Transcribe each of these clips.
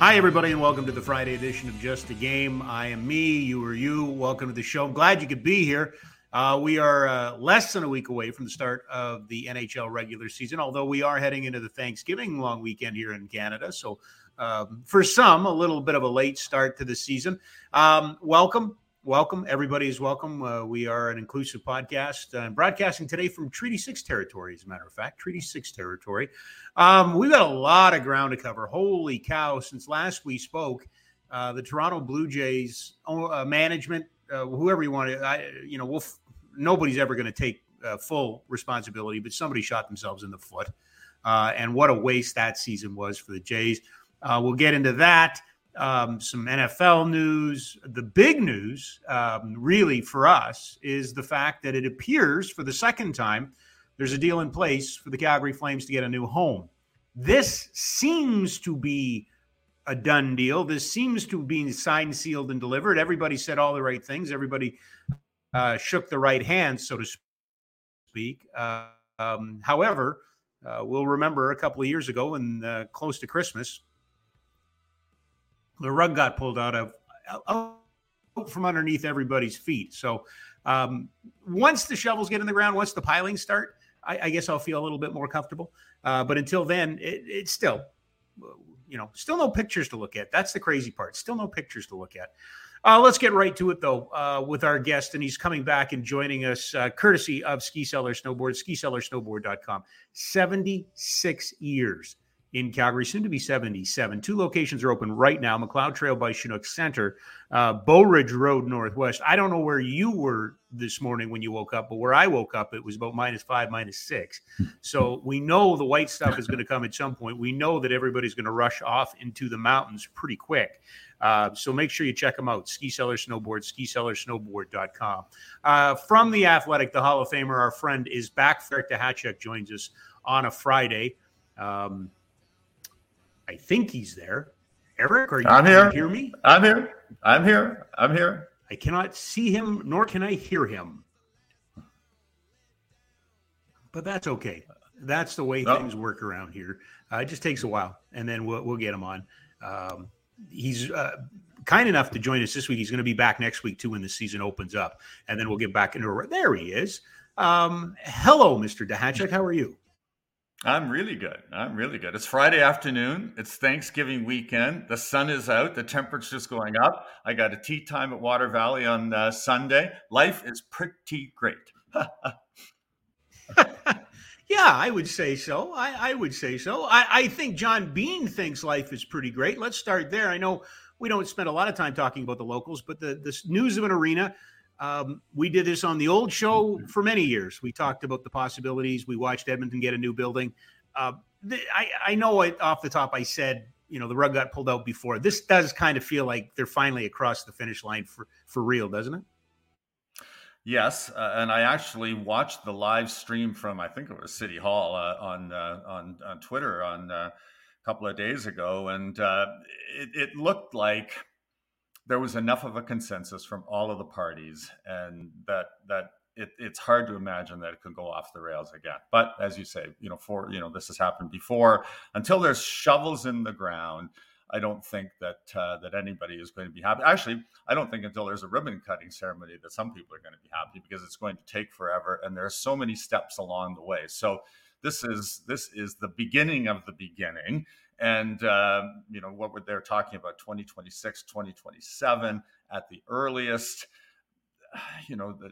Hi, everybody, and welcome to the Friday edition of Just a Game. I am me, you are you. Welcome to the show. I'm glad you could be here. Uh, we are uh, less than a week away from the start of the NHL regular season, although we are heading into the Thanksgiving long weekend here in Canada. So, um, for some, a little bit of a late start to the season. Um, welcome. Welcome. Everybody is welcome. Uh, we are an inclusive podcast uh, broadcasting today from Treaty 6 territory, as a matter of fact. Treaty 6 territory. Um, we've got a lot of ground to cover. Holy cow. Since last we spoke, uh, the Toronto Blue Jays uh, management, uh, whoever you want to, I, you know, we'll f- nobody's ever going to take uh, full responsibility, but somebody shot themselves in the foot. and what a waste that season was for the Jays. we'll get into that um, some NFL news. The big news, um, really, for us is the fact that it appears for the second time there's a deal in place for the Calgary Flames to get a new home. This seems to be a done deal. This seems to be signed, sealed, and delivered. Everybody said all the right things. Everybody uh, shook the right hand, so to speak. Uh, um, however, uh, we'll remember a couple of years ago and uh, close to Christmas, the rug got pulled out of out from underneath everybody's feet. So um, once the shovels get in the ground, once the pilings start, I, I guess I'll feel a little bit more comfortable. Uh, but until then, it, it's still, you know, still no pictures to look at. That's the crazy part. Still no pictures to look at. Uh, let's get right to it, though, uh, with our guest. And he's coming back and joining us, uh, courtesy of Ski Cellar Snowboard, skicellarsnowboard.com. 76 years in Calgary, soon to be 77. Two locations are open right now Macleod Trail by Chinook Center, uh, Bow Ridge Road Northwest. I don't know where you were this morning when you woke up, but where I woke up, it was about minus five, minus six. So we know the white stuff is going to come at some point. We know that everybody's going to rush off into the mountains pretty quick. Uh, so make sure you check them out. Ski Cellar Snowboard, skicellarsnowboard.com. Uh, from the Athletic, the Hall of Famer, our friend is back. Eric Duhatschek joins us on a Friday. Um, I think he's there. Eric, are you, I'm here. hear me? I'm here. I'm here. I'm here. I cannot see him, nor can I hear him. But that's okay. That's the way things work around here. Uh, it just takes a while, and then we'll, we'll get him on. Um, he's uh, kind enough to join us this week. He's going to be back next week too when the season opens up, and then we'll get back into it. There he is. Um, hello, Mr. Duhatschek. How are you? I'm really good. I'm really good. It's Friday afternoon. It's Thanksgiving weekend. The sun is out. The temperature's going up. I got a tee time at Water Valley on uh, Sunday. Life is pretty great. yeah, I would say so. I, I would say so. I, I, think John Bean thinks life is pretty great. Let's start there. I know we don't spend a lot of time talking about the locals, but the, the news of an arena um, we did this on the old show for many years. We talked about the possibilities. We watched Edmonton get a new building. Uh, I, I know off the top I said, you know, the rug got pulled out before. This does kind of feel like they're finally across the finish line for, for real, doesn't it? Yes, uh, and I actually watched the live stream from I think it was City Hall uh, on, uh, on on Twitter on uh, a couple of days ago, and uh, it, it looked like there was enough of a consensus from all of the parties, and that that it, it's hard to imagine that it could go off the rails again. But as you say, you know, for you know, this has happened before. Until there's shovels in the ground, I don't think that uh, that anybody is going to be happy. Actually, I don't think until there's a ribbon cutting ceremony that some people are going to be happy because it's going to take forever, and there are so many steps along the way. So this is this is the beginning of the beginning, and uh, you know what they're talking about 2026, 2027 at the earliest you know, the,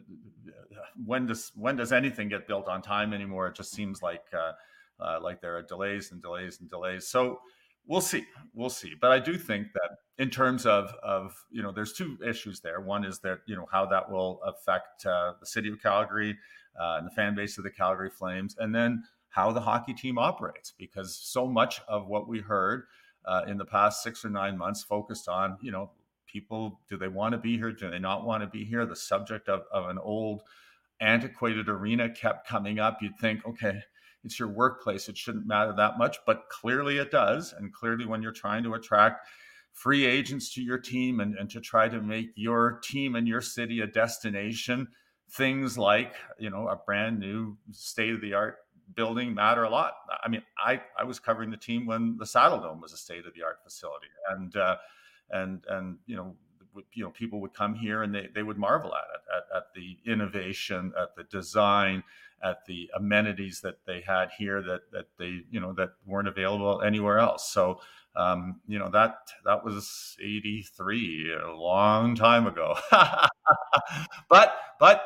when does when does anything get built on time anymore? It just seems like uh, uh, like there are delays and delays and delays. So we'll see, we'll see. But I do think that in terms of of you know, there's two issues there. One is that you know how that will affect uh, the city of Calgary uh, and the fan base of the Calgary Flames, and then how the hockey team operates, because so much of what we heard. Uh, in the past six or nine months, focused on you know people do they want to be here? Do they not want to be here? The subject of, of an old antiquated arena kept coming up. You'd think okay it's your workplace. It shouldn't matter that much. But clearly it does. And clearly when you're trying to attract free agents to your team and, and to try to make your team and your city a destination things like you know a brand new state of the art building matter a lot. I mean i i was covering the team when the Saddledome was a state of the art facility. And uh, and and you know you know people would come here and they, they would marvel at it at, at the innovation at the design at the amenities that they had here that that they you know that weren't available anywhere else. So um, you know that that was 83 a long time ago. But but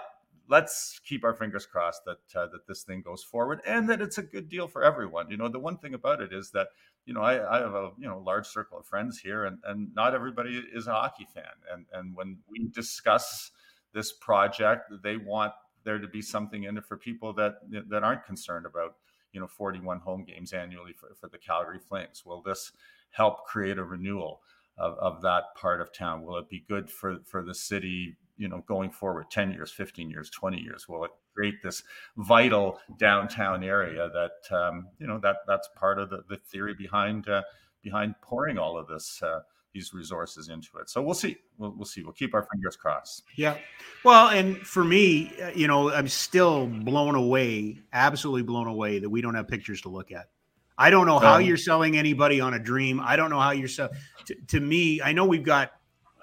let's keep our fingers crossed that uh, that this thing goes forward and that it's a good deal for everyone you know the one thing about it is that you know, I, I, have a you know large circle of friends here, and, and not everybody is a hockey fan. And and when we discuss this project, they want there to be something in it for people that that aren't concerned about you know 41 home games annually for, for the Calgary Flames. Will this help create a renewal of, of that part of town? Will it be good for for the city you know going forward 10 years 15 years 20 years will it create this vital downtown area that um, you know that that's part of the, the theory behind uh, behind pouring all of this uh, these resources into it? So we'll see. We'll, we'll see. We'll keep our fingers crossed. Yeah. Well and for me uh, you know i'm still blown away absolutely blown away that we don't have pictures to look at. I don't know how um, you're selling anybody on a dream. I don't know how you're selling to, to me i know we've got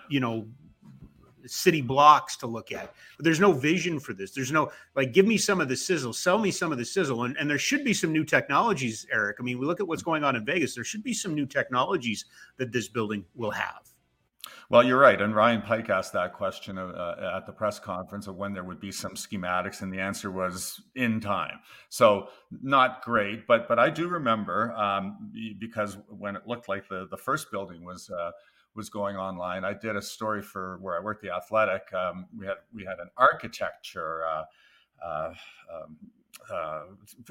you know city blocks to look at. But there's no vision for this. There's no like, give me some of the sizzle, sell me some of the sizzle, and and there should be some new technologies, Eric. I mean, we look at what's going on in Vegas. There should be some new technologies that this building will have. Well, you're right. And Ryan Pike asked that question uh, at the press conference of when there would be some schematics, and the answer was in time. So not great, but but I do remember um, because when it looked like the the first building was. Uh, was going online. I did a story for where I worked the Athletic. Um, we had we had an architecture. Uh, uh, um, uh,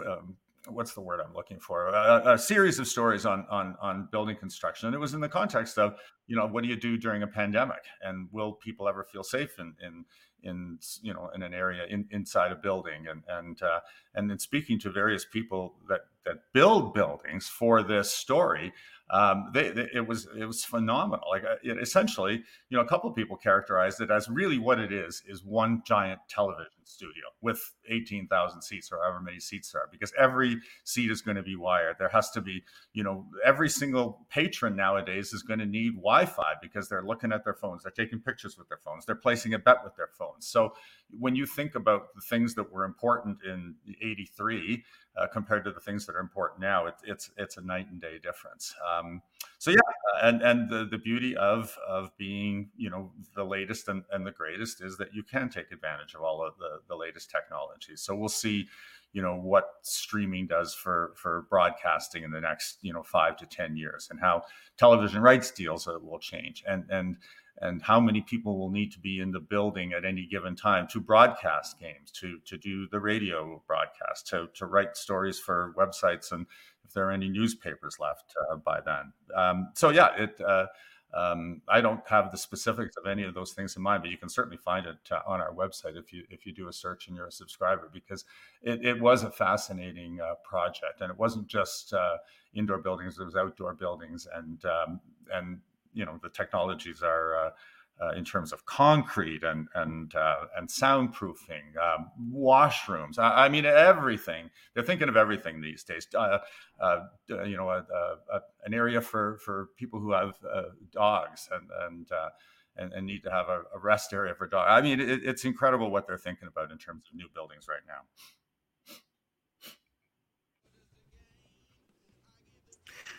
um, what's the word I'm looking for? A, a, series of stories on on on building construction, and it was in the context of you know what do you do during a pandemic, and will people ever feel safe in in in you know in an area in, inside a building, and and uh, and then speaking to various people that that build buildings for this story um, they, they, it was it was phenomenal. Like uh, it, essentially, you know, a couple of people characterized it as really what it is is one giant television studio with eighteen thousand seats or however many seats there are, because every seat is going to be wired. There has to be, you know, every single patron nowadays is going to need Wi-Fi because they're looking at their phones, they're taking pictures with their phones, they're placing a bet with their phones. So when you think about the things that were important in '83 uh, compared to the things that are important now, it, it's it's a night and day difference. Um, so yeah, and and the, the beauty of of being you know the latest and, and the greatest is that you can take advantage of all of the the latest technologies. So we'll see, you know, what streaming does for for broadcasting in the next you know five to ten years, and how television rights deals will change, and and and how many people will need to be in the building at any given time to broadcast games, to to do the radio broadcast, to to write stories for websites, and if there are any newspapers left uh, by then. Um, so yeah, it. Uh, um, I don't have the specifics of any of those things in mind, but you can certainly find it uh, on our website if you if you do a search and you're a subscriber, because it, it was a fascinating uh, project, and it wasn't just uh, indoor buildings; it was outdoor buildings, and um, and you know the technologies are uh, in terms of concrete and and uh, and soundproofing, um, washrooms. I, I, mean, everything. They're thinking of everything these days. Uh, uh you know, a, a, an area for for people who have uh, dogs and and, uh, and. and, need to have a, a, rest area for dogs. I mean, it, it's incredible what they're thinking about in terms of new buildings right now.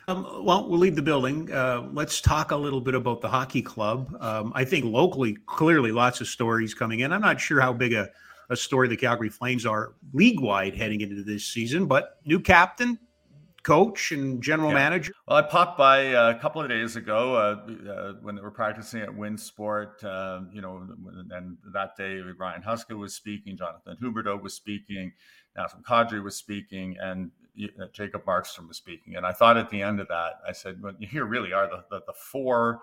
Um, well, we'll leave the building. Uh, let's talk a little bit about the hockey club. Um, I think locally, clearly, lots of stories coming in. I'm not sure how big a, a story the Calgary Flames are league wide heading into this season, but new captain, coach, and general yeah. manager. Well, I popped by a couple of days ago uh, uh, when they were practicing at WinSport. Uh, you know, and that day Ryan Huska was speaking, Jonathan Huberdeau was speaking, Nazem Kadri was speaking, and uh, Uh, Jacob Markstrom was speaking, and I thought at the end of that, I said, "Well, here really are the, the, the four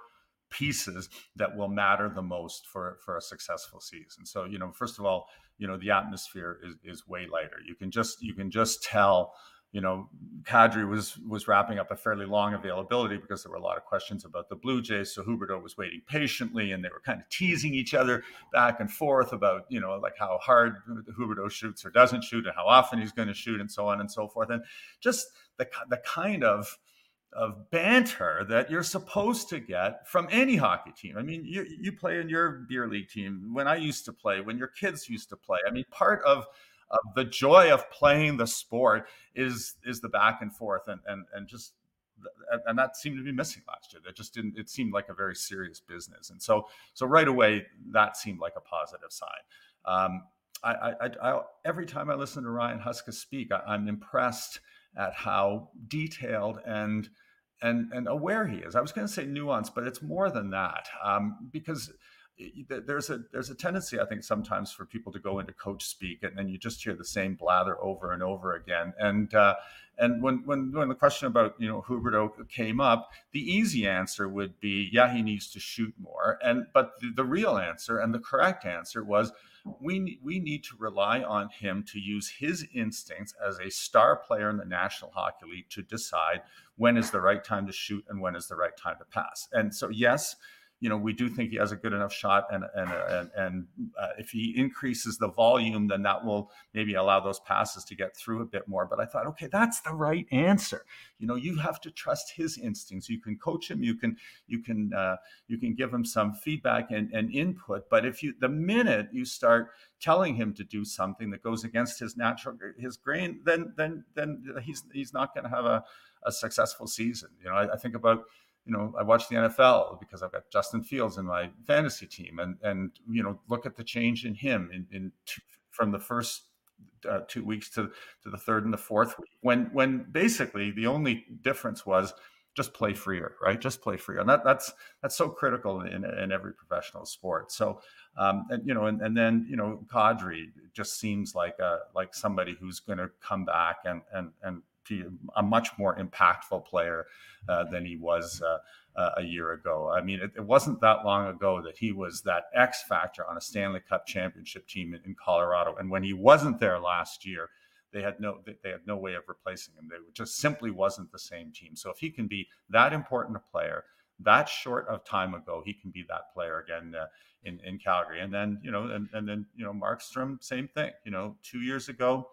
pieces that will matter the most for for a successful season." So, you know, first of all, you know, the atmosphere is is way lighter. You can just you can just tell you know, Kadri was was wrapping up a fairly long availability because there were a lot of questions about the Blue Jays. So Huberdeau was waiting patiently, and they were kind of teasing each other back and forth about you know like how hard Huberdeau shoots or doesn't shoot, and how often he's going to shoot, and so on and so forth, and just the the kind of of banter that you're supposed to get from any hockey team. I mean, you you play in your beer league team. When I used to play, when your kids used to play. I mean, part of uh, the joy of playing the sport is is the back and forth and and and just and that seemed to be missing last year. That just didn't. It seemed like a very serious business, and so so right away that seemed like a positive sign. Um, I, I, I, every time I listen to Ryan Huska speak, I, am impressed at how detailed and and and aware he is. I was going to say nuance, but it's more than that um, because there's a there's a tendency I think sometimes for people to go into coach speak and then you just hear the same blather over and over again. And uh, and when when when the question about you know Huberdeau came up the easy answer would be yeah he needs to shoot more. And but the, the real answer and the correct answer was we we need to rely on him to use his instincts as a star player in the National Hockey League to decide when is the right time to shoot and when is the right time to pass. And so yes you know, we do think he has a good enough shot, and and and, and uh, if he increases the volume, then that will maybe allow those passes to get through a bit more. But I thought, okay, that's the right answer. You know, you have to trust his instincts. You can coach him, you can you can uh, you can give him some feedback and, and input. But if you the minute you start telling him to do something that goes against his natural his grain, then then then he's he's not going to have a, a successful season. You know, I, I think about you know, I watch the NFL because I've got Justin Fields in my fantasy team, and and you know, look at the change in him in, in two, from the first uh, two weeks to to the third and the fourth week, when when basically the only difference was just play freer, right? Just play freer, and that that's that's so critical in, in every professional sport. So, um, and you know, and, and then you know, Kadri just seems like a like somebody who's going to come back and and and a much more impactful player uh, than he was uh, uh, a year ago. I mean, it, it, wasn't that long ago that he was that X factor on a Stanley Cup championship team in, in, Colorado, and when he wasn't there last year. They had no they had no way of replacing him. They just simply wasn't the same team. So if he can be that important a player, that short of time ago, he can be that player again uh, in in Calgary. And then you know, and, and then you know, Markstrom, same thing. You know, two years ago,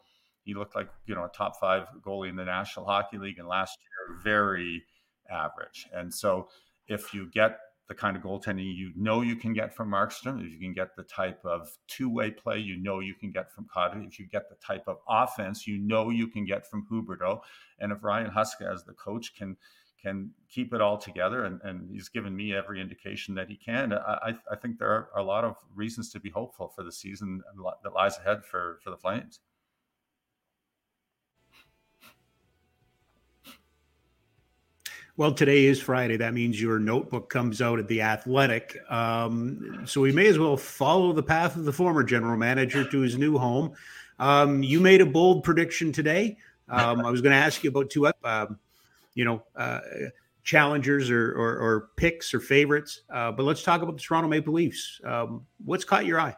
he looked like you know a top five goalie in the National Hockey League, and last year very average. And so, if you get the kind of goaltending you know you can get from Markstrom, if you can get the type of two-way play you know you can get from Kadri, if you get the type of offense you know you can get from Huberdeau, and if Ryan Huska as the coach can can keep it all together, and, and he's given me every indication that he can. I, I think there are a lot of reasons to be hopeful for the season that lies ahead for, for the Flames. Well, today is Friday. That means your notebook comes out at the Athletic. Um, so we may as well follow the path of the former general manager to his new home. Um, you made a bold prediction today. Um, I was going to ask you about two, um, you know, uh, challengers or, or, or, picks or favorites. Uh, but let's talk about the Toronto Maple Leafs. Um, what's caught your eye?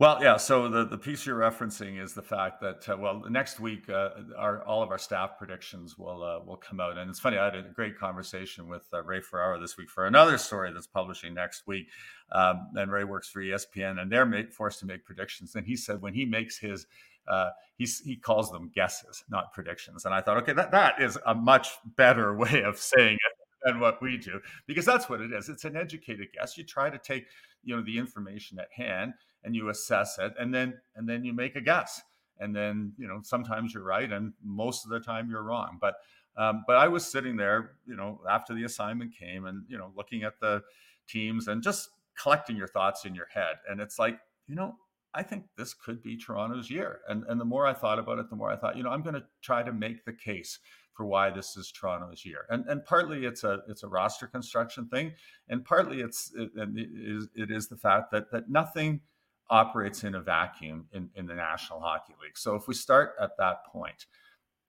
Well, yeah. So the, the piece you're referencing is the fact that uh, well, next week uh, our all of our staff predictions will uh, will come out, and it's funny. I had a great conversation with uh, Ray Ferraro this week for another story that's publishing next week. Um, and Ray works for ESPN, and they're forced to make predictions. And he said when he makes his uh, he's, he calls them guesses, not predictions. And I thought, okay, that, that is a much better way of saying it than what we do because that's what it is it's an educated guess you try to take you know the information at hand and you assess it and then and then you make a guess. And then you know sometimes you're right and most of the time you're wrong. But um, but i was sitting there you know after the assignment came and you know looking at the teams and just collecting your thoughts in your head. And it's like you know i think this could be toronto's year. And and the more i thought about it the more i thought you know i'm going to try to make the case for why this is Toronto's year. And and partly it's a it's a roster construction thing, and partly it's it, it is it is the fact that that nothing operates in a vacuum in, in the National Hockey League. So if we start at that point,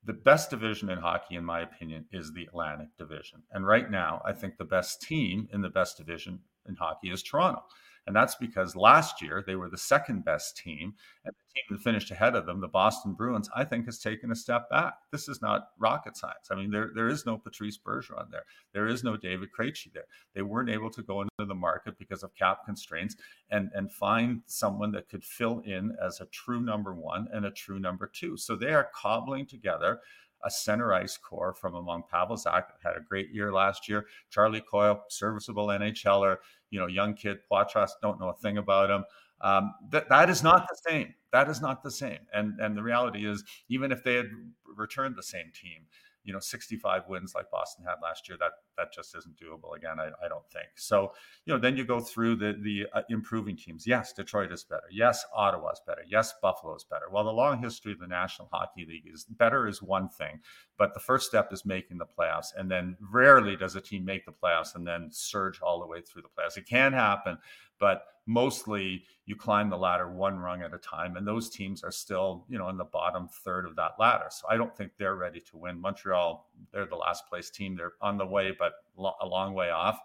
the best division in hockey, in my opinion, is the Atlantic Division. And right now, I think the best team in the best division in hockey is Toronto. And that's because last year they were the second best team, and the team that finished ahead of them, the Boston Bruins, I think has taken a step back. This is not rocket science. I mean, there, there is no Patrice Bergeron there. There is no David Krejci there. They weren't able to go into the market because of cap constraints and, and find someone that could fill in as a true number one and a true number two. So they are cobbling together a center ice core from among Pavel Zacha had a great year last year. Charlie Coyle, serviceable NHLer, you know, young kid. Poitras don't know a thing about him. Um, that that is not the same. That is not the same. And and the reality is, even if they had returned the same team, you know 65 wins like Boston had last year that that just isn't doable again I, I don't think. So you know then you go through the the uh, improving teams. Yes Detroit is better. Yes Ottawa is better. Yes Buffalo is better. Well the long history of the National Hockey League is better is one thing but the first step is making the playoffs and then rarely does a team make the playoffs and then surge all the way through the playoffs. It can happen but mostly you climb the ladder one rung at a time and those teams are still you know in the bottom third of that ladder. So i don't think they're ready to win. Montreal they're the last place team. They're on the way but a long way off.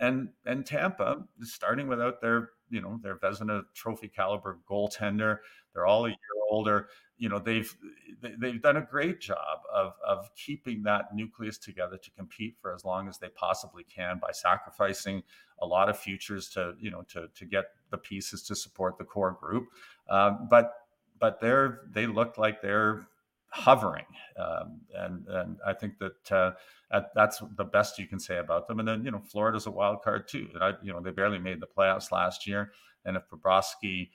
And and tampa is starting without their you know their vezina trophy caliber goaltender they're all a year older you know they've they've done a great job of of keeping that nucleus together to compete for as long as they possibly can by sacrificing a lot of futures to you know to to get the pieces to support the core group. Um, but but they're they look like they're hovering um, and and I think that uh, that's the best you can say about them. And then you know Florida's a wild card too. And I you know they barely made the playoffs last year. And if Bobrovsky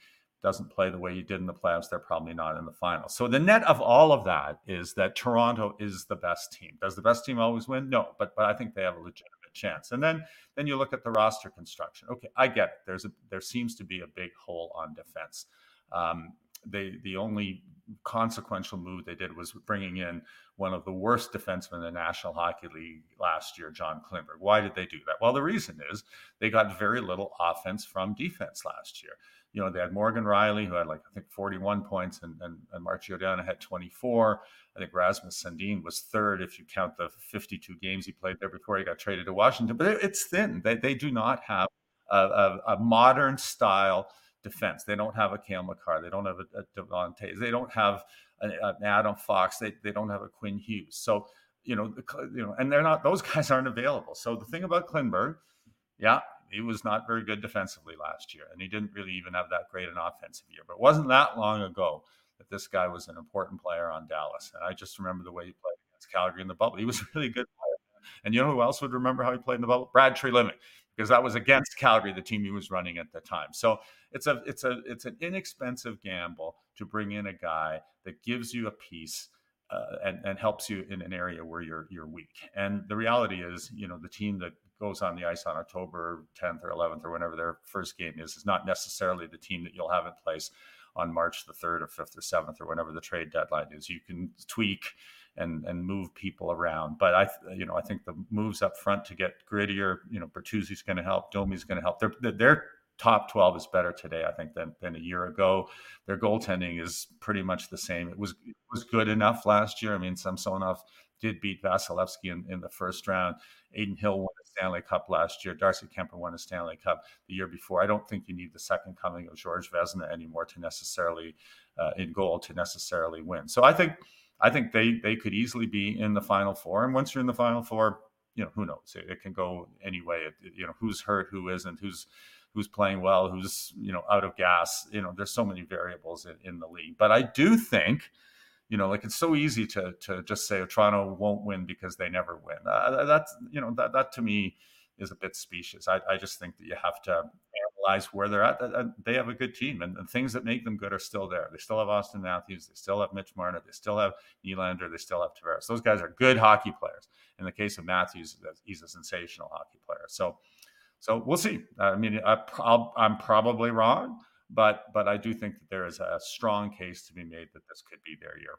doesn't play the way he did in the playoffs, they're probably not in the finals. So the net of all of that is that Toronto is the best team. Does the best team always win? No, but but I think they have a legitimate chance. And then then you look at the roster construction. Okay, I get it. There's a there seems to be a big hole on defense. Um, they the only consequential move they did was bringing in one of the worst defensemen in the National Hockey League last year, John Klingberg. Why did they do that? Well, the reason is they got very little offense from defense last year you know, they had Morgan Rielly, who had like, I think 41 points, and, and, and Mark Giordano had 24. I think Rasmus Sandin was third if you count the 52 games he played there before he got traded to Washington. But it, it's thin. They, they do not have a, a, a, modern style defense. They don't have a Cale Makar. They don't have a, a Devon Toews. They don't have an, an Adam Fox. They, they don't have a Quinn Hughes. So, you know, you know, and they're not; those guys aren't available. So the thing about Klingberg, yeah, he was not very good defensively last year, and he didn't really even have that great an offensive year. But it wasn't that long ago that this guy was an important player on Dallas, and I just remember the way he played against Calgary in the bubble. He was a really good player. And you know who else would remember how he played in the bubble? Brad Treliving, because that was against Calgary, the team he was running at the time. So it's a it's a it's an inexpensive gamble to bring in a guy that gives you a piece. Uh, and, and helps you in an area where you're you're weak. And the reality is, you know, the team that goes on the ice on October 10th or 11th or whenever their first game is is not necessarily the team that you'll have in place on March the 3rd or 5th or 7th or whenever the trade deadline is. You can tweak and and move people around. But I you know I think the moves up front to get grittier. You know Bertuzzi's going to help. Domi's going to help. Their their top 12 is better today I think than than a year ago. Their goaltending is pretty much the same. It was it was good enough last year. I mean Samsonov did beat Vasilevskiy in, in the first round. Adin Hill won a Stanley Cup last year. Darcy Kuemper won a Stanley Cup the year before. I don't think you need the second coming of George Vezina anymore to necessarily uh, in goal to necessarily win. So I think I think they they could easily be in the final four. And once you're in the final four, you know who knows? It, it can go any way. It, you know who's hurt, who isn't, who's who's playing well, who's you know out of gas. You know, there's so many variables in, in the league. But I do think you know, like it's so easy to to just say oh, Toronto won't win because they never win. Uh, uh that's you know that that to me is a bit specious. I, I just think that you have to analyze where they're at. Uh, uh, they have a good team, and, and things that make them good are still there. They still have Auston Matthews. They still have Mitch Marner. They still have Nylander. They still have Tavares. Those guys are good hockey players. In the case of Matthews, he's a sensational hockey player. So, so we'll see. I mean, I, I'm probably wrong but but I do think that there is a strong case to be made that this could be their year.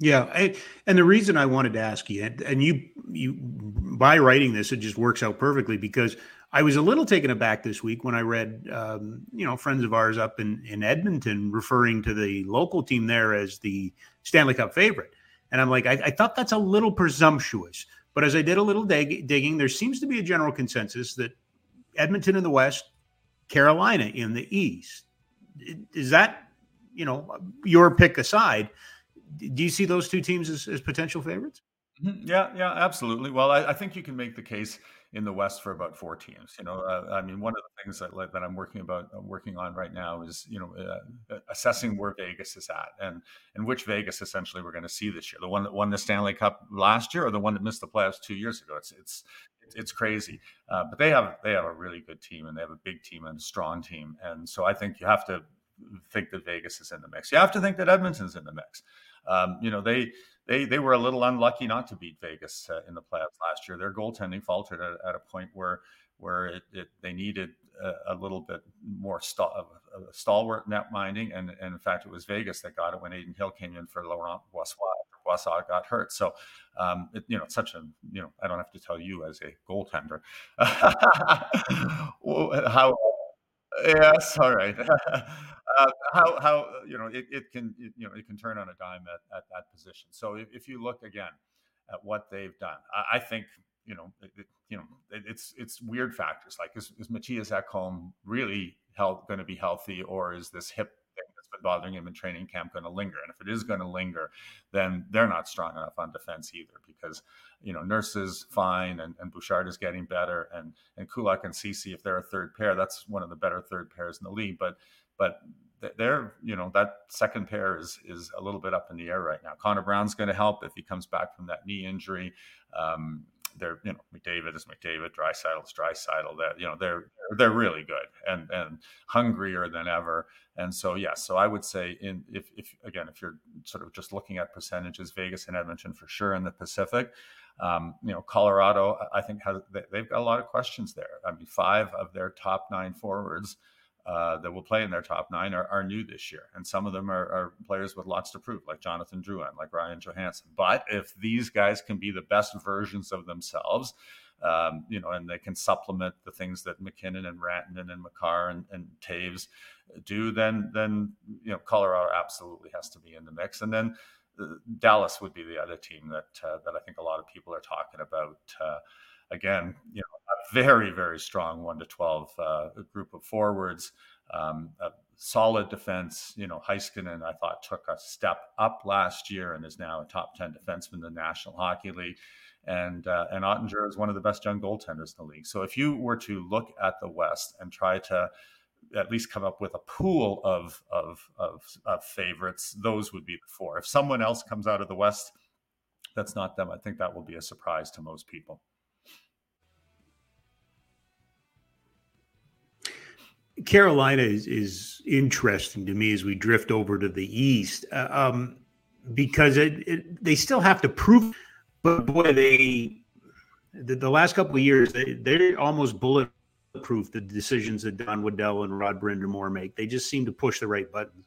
Yeah, I, and the reason I wanted to ask you, and you you by writing this, it just works out perfectly because I was a little taken aback this week when I read, um, you know, friends of ours up in in Edmonton referring to the local team there as the Stanley Cup favorite, and I'm like, I, I thought that's a little presumptuous. But as I did a little dig- digging, there seems to be a general consensus that Edmonton in the West, Carolina in the East. Is that, you know, your pick aside? Do you see those two teams as, as potential favorites? Mm-hmm. Yeah, yeah, absolutely. Well, I, I, think you can make the case in the West for about four teams. You know, uh, I mean, one of the things that that I'm working about uh, working on right now is you know uh, assessing where Vegas is at and and which Vegas essentially we're going to see this year. The one that won the Stanley Cup last year, or the one that missed the playoffs two years ago. It's it's it's crazy. Uh, but they have they have a really good team and they have a big team and a strong team. And so I think you have to think that Vegas is in the mix. You have to think that Edmonton's in the mix. Um, you know they they they were a little unlucky not to beat Vegas uh, in the playoffs last year. Their goaltending faltered at, at a point where where it, it, they needed a, a, little bit more st- stalwart net minding, and, and, in fact, it was Vegas that got it when Adin Hill came in for Laurent Brossoit. Brossoit got hurt, so um, it, you know, such a you know, I don't have to tell you as a goaltender how. Yes, all right. uh, how how you know it, it can it, you know it can turn on a dime at, at that position. So if, if you look again at what they've done, I, I think you know it, you know it's it's weird factors like is, is Mattias Ekholm really going to be healthy or is this hip been bothering him in training camp going to linger? And if it is going to linger, then they're not strong enough on defense either because you know Nurse is fine and, and Bouchard is getting better and and Kulak and Ceci if they're a third pair, that's one of the better third pairs in the league. But but they're you know that second pair is is a little bit up in the air right now. Connor Brown's going to help if he comes back from that knee injury. Um, they're you know McDavid is McDavid, Draisaitl is Draisaitl. That you know they're they're really good and and hungrier than ever. And so yes, yeah, so I would say in if if again if you're sort of just looking at percentages, Vegas and Edmonton for sure in the Pacific. Um, you know, Colorado, I think has they've got a lot of questions there. I mean, five of their top nine forwards uh, that will play in their top nine are, are new this year. And some of them are, are, players with lots to prove, like Jonathan Drouin, like Ryan Johansen. But if these guys can be the best versions of themselves, um, you know, and they can supplement the things that MacKinnon and Rantanen and Makar and, and Toews do, then then you know Colorado absolutely has to be in the mix. And then uh, Dallas would be the other team that uh, that I think a lot of people are talking about. Uh, again, you know, very, very strong one to 12 uh, group of forwards, um, a solid defense. You know, Heiskanen, I thought, took a step up last year and is now a top 10 defenseman in the National Hockey League. And, uh, and Oettinger is one of the best young goaltenders in the league. So if you were to look at the West and try to at least come up with a pool of, of, of, of favorites, those would be the four. If someone else comes out of the West, that's not them. I think that will be a surprise to most people. Carolina is, is interesting to me as we drift over to the East uh, um, because it, it, they still have to prove. But boy, they the, the last couple of years they they're almost bulletproof. The decisions that Don Waddell and Rod Brind'Amour make, they just seem to push the right buttons.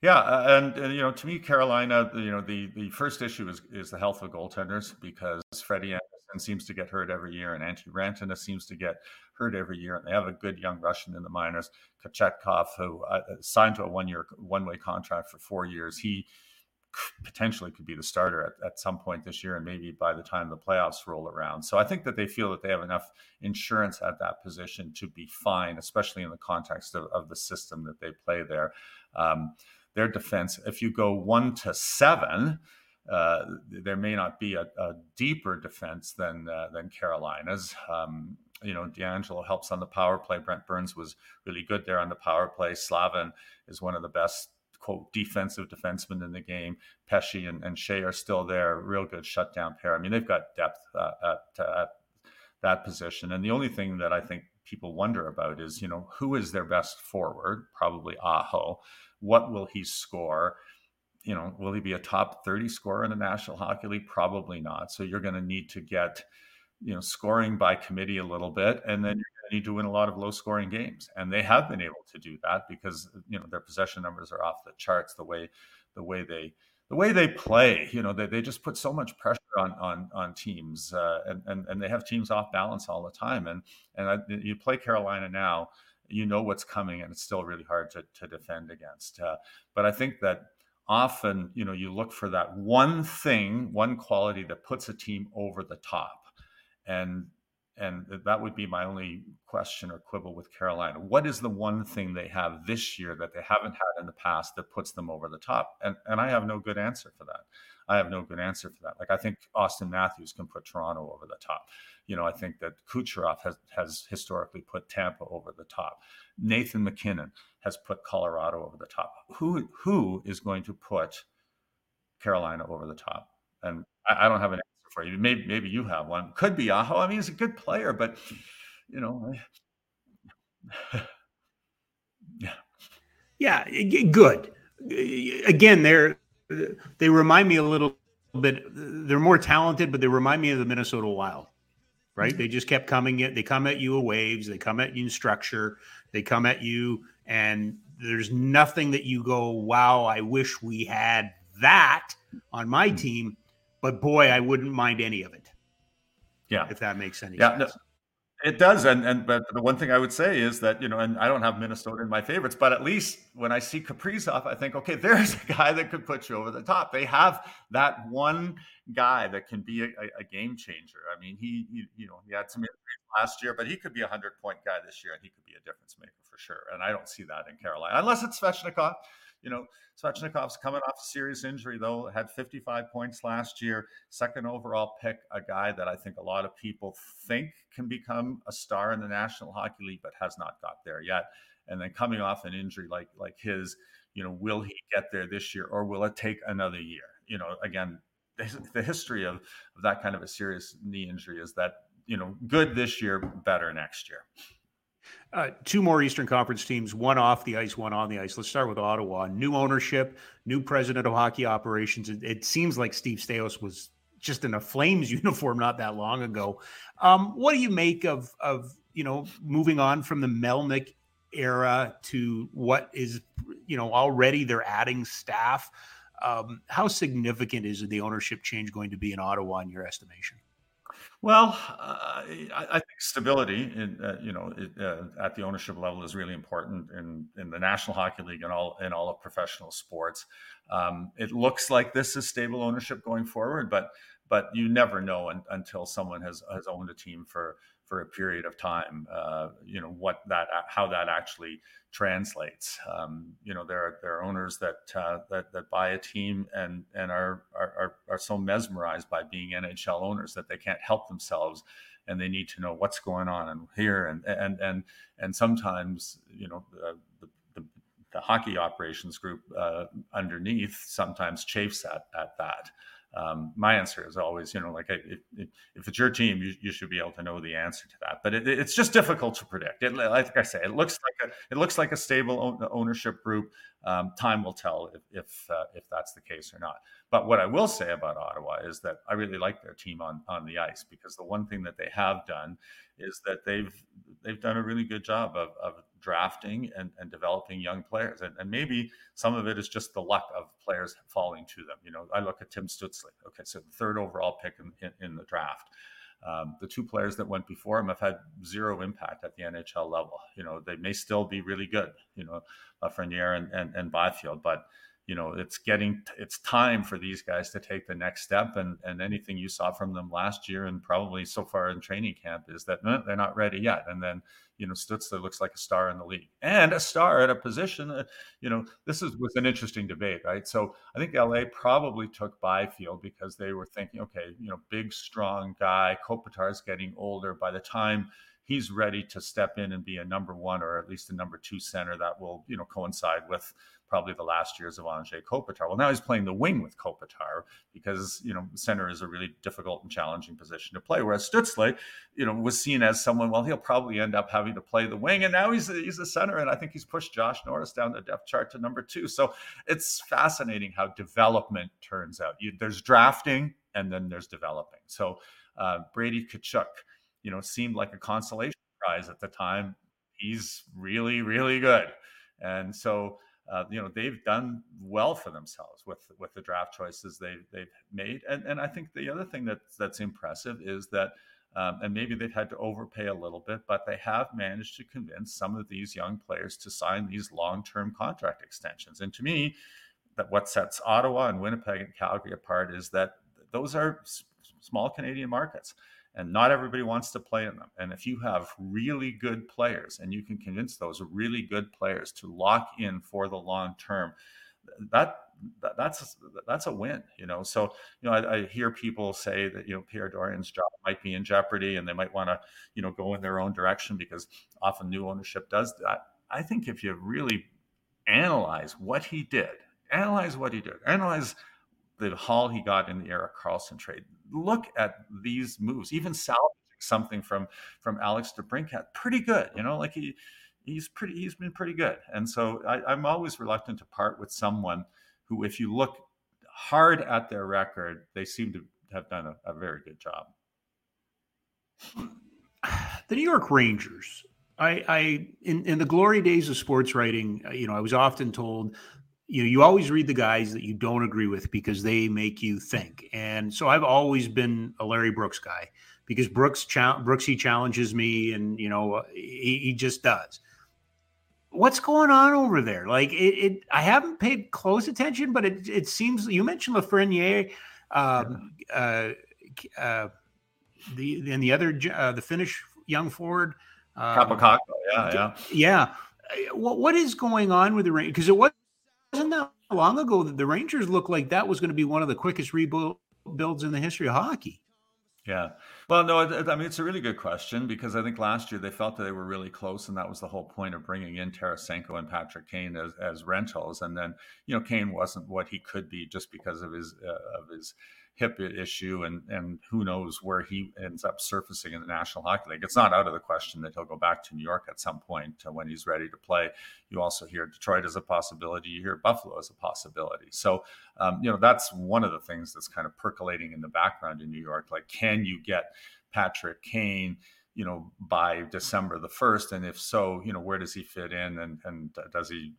Yeah, uh, and, and, you know, to me, Carolina, you know, the the first issue is is the health of goaltenders because Freddie Andersen seems to get hurt every year, and Antti Rantanen seems to get hurt every year. And they have a good young Russian in the minors, Kochetkov, who uh, signed to a one year one way contract for four years. He potentially could be the starter at, at some point this year and maybe by the time the playoffs roll around. So I think that they feel that they have enough insurance at that position to be fine, especially in the context of, of the system that they play there. Um, their defense, if you go one to seven, uh, there may not be a, a deeper defense than uh, than Carolina's. Um, you know, DeAngelo helps on the power play. Brent Burns was really good there on the power play. Slavin is one of the best quote defensive defensemen in the game. Pesce and, and Skjei are still there, real good shutdown pair. I mean, they've got depth uh, at, at that position. And the only thing that I think people wonder about is, you know, who is their best forward? Probably Aho. What will he score? You know, will he be a top 30 scorer in the National Hockey League? Probably not. So you're going to need to get, you know, scoring by committee a little bit, and then you're going to need to win a lot of low scoring games. And they have been able to do that because, you know, their possession numbers are off the charts the way the way they the way they play, you know, they, they just put so much pressure on on on teams, uh, and, and and they have teams off balance all the time. And and I, you play Carolina now, you know what's coming, and it's still really hard to to defend against. Uh, but I think that often, you know, you look for that one thing, one quality that puts a team over the top, and and that would be my only question or quibble with Carolina. What is the one thing they have this year that they haven't had in the past that puts them over the top? And and I have no good answer for that. I have no good answer for that. Like I think Auston Matthews can put Toronto over the top. You know, I think that Kucherov has has historically put Tampa over the top. Nathan MacKinnon has put Colorado over the top. Who who is going to put Carolina over the top? And I, I don't have an for you. Maybe maybe you have one. Could be Aho. I mean, he's a good player, but you know, yeah, yeah, good. Again, they're they remind me a little bit. They're more talented, but they remind me of the Minnesota Wild. Right? They just kept coming. They come at you in waves. They come at you in structure. They come at you, and there's nothing that you go, "Wow, I wish we had that on my hmm. team." But boy, I wouldn't mind any of it. Yeah, if that makes any yeah, sense. No, it does, and and but the one thing I would say is that you know, and I don't have Minnesota in my favorites, but at least when I see Kaprizov, I think, okay, there's a guy that could put you over the top. They have that one guy that can be a, a game changer. I mean, he, he, you know he had some injuries last year, but he could be a hundred point guy this year, and he could be a difference maker for sure. And I don't see that in Carolina unless it's Svechnikov you know, Svechnikov's coming off a serious injury, though, had 55 points last year, second overall pick, a guy that I think a lot of people think can become a star in the National Hockey League, but has not got there yet. And then coming off an injury like like his, you know, will he get there this year or will it take another year? You know, again, the history of, of that kind of a serious knee injury is that, you know, good this year, better next year. Uh, two more Eastern Conference teams, one off the ice, one on the ice. Let's start with Ottawa. New ownership, new president of hockey operations. It, it seems like Steve Staios was just in a Flames uniform not that long ago. Um, what do you make of of you know moving on from the Melnyk era to what is you know already they're adding staff? Um, how significant is the ownership change going to be in Ottawa in your estimation? Well, uh, I, I, think stability, in, uh, you know, it, uh, at the ownership level is really important in, in the National Hockey League and all in all of professional sports. Um, it looks like this is stable ownership going forward, but but you never know un, until someone has has owned a team for for a period of time. Uh, you know what that how that actually translates. Um, you know there are there are owners that uh, that that buy a team and and are, are are so mesmerized by being NHL owners that they can't help themselves and they need to know what's going on and here and and and and sometimes you know the, the the hockey operations group uh, underneath sometimes chafes at, at that um, my answer is always, you know, like if, if it's your team, you, you, should be able to know the answer to that. But it, it's just difficult to predict. It, like I say, it looks like a it looks like a stable ownership group. Um, time will tell if if, uh, if that's the case or not. But what I will say about Ottawa is that I really like their team on on the ice because the one thing that they have done is that they've they've done a really good job of, of drafting and, and developing young players. And, and maybe some of it is just the luck of players falling to them. You know, I look at Tim Stutzle. Okay, so the third overall pick in, in, in the draft. Um, the two players that went before him have had zero impact at the NHL level. You know, they may still be really good, you know, Lafreniere and, and, and Byfield, but you know it's getting it's time for these guys to take the next step and and anything you saw from them last year and probably so far in training camp is that they're not ready yet. And then you know Stutzle looks like a star in the league and a star at a position uh, you know this is was an interesting debate right? So I think LA probably took Byfield because they were thinking okay you know big strong guy Kopitar's getting older. By the time he's ready to step in and be a number one or at least a number two center that will you know coincide with probably the last years of Anze Kopitar. Well, now he's playing the wing with Kopitar because you know center is a really difficult and challenging position to play. Whereas Stutzle, you know, was seen as someone. Well, he'll probably end up having to play the wing, and now he's he's a center, and I think he's pushed Josh Norris down the depth chart to number two. So it's fascinating how development turns out. You, there's drafting, and then there's developing. So uh, Brady Tkachuk you know, seemed like a consolation prize at the time. He's really, really good. And so, uh, you know, they've done well for themselves with with the draft choices they've they've made. And and I think the other thing that that's impressive is that. Um, and maybe they've had to overpay a little bit, but they have managed to convince some of these young players to sign these long-term contract extensions. And to me, that what sets Ottawa and Winnipeg and Calgary apart is that those are s- small Canadian markets and not everybody wants to play in them. And if you have really good players and you can convince those really good players to lock in for the long term, that, that that's that's a win, you know. So you know, I, I, hear people say that you know Pierre Dorion's job might be in jeopardy, and they might want to you know go in their own direction because often new ownership does that. I think if you really analyze what he did, analyze what he did, analyze the haul he got in the Erik Karlsson trade. Look at these moves, even mm-hmm. salvaging something from from Alex DeBrincat, pretty good. You know, like he he's pretty he's been pretty good. And so I, am always reluctant to part with someone who, if you look hard at their record, they seem to have done a, a very good job. The New York Rangers. I, I in, in the glory days of sports writing, uh, you know, I was often told you know, you always read the guys that you don't agree with because they make you think. And so I've always been a Larry Brooks guy because Brooks cha- Brooksy challenges me, and you know he, he, just does. What's going on over there? Like it, it I haven't paid close attention, but it, it seems you mentioned Lafreniere, um, uh, uh, the and the other uh, the Finnish young forward, um, yeah, yeah, yeah. What what is going on with the Rangers? Because it was wasn't that long ago that the Rangers looked like that was going to be one of the quickest rebuilds in the history of hockey. Yeah. Well, no, I mean, it's a really good question because I think last year they felt that they were really close, and that was the whole point of bringing in Tarasenko and Patrick Kane as, as rentals. And then, you know, Kane wasn't what he could be just because of his uh, of his hip issue, and and who knows where he ends up surfacing in the National Hockey League. It's not out of the question that he'll go back to New York at some point uh, when he's ready to play. You also hear Detroit as a possibility. You hear Buffalo as a possibility. So um, you know that's one of the things that's kind of percolating in the background in New York. Like, can you get Patrick Kane? you know by december the 1st and if so you know where does he fit in and and does he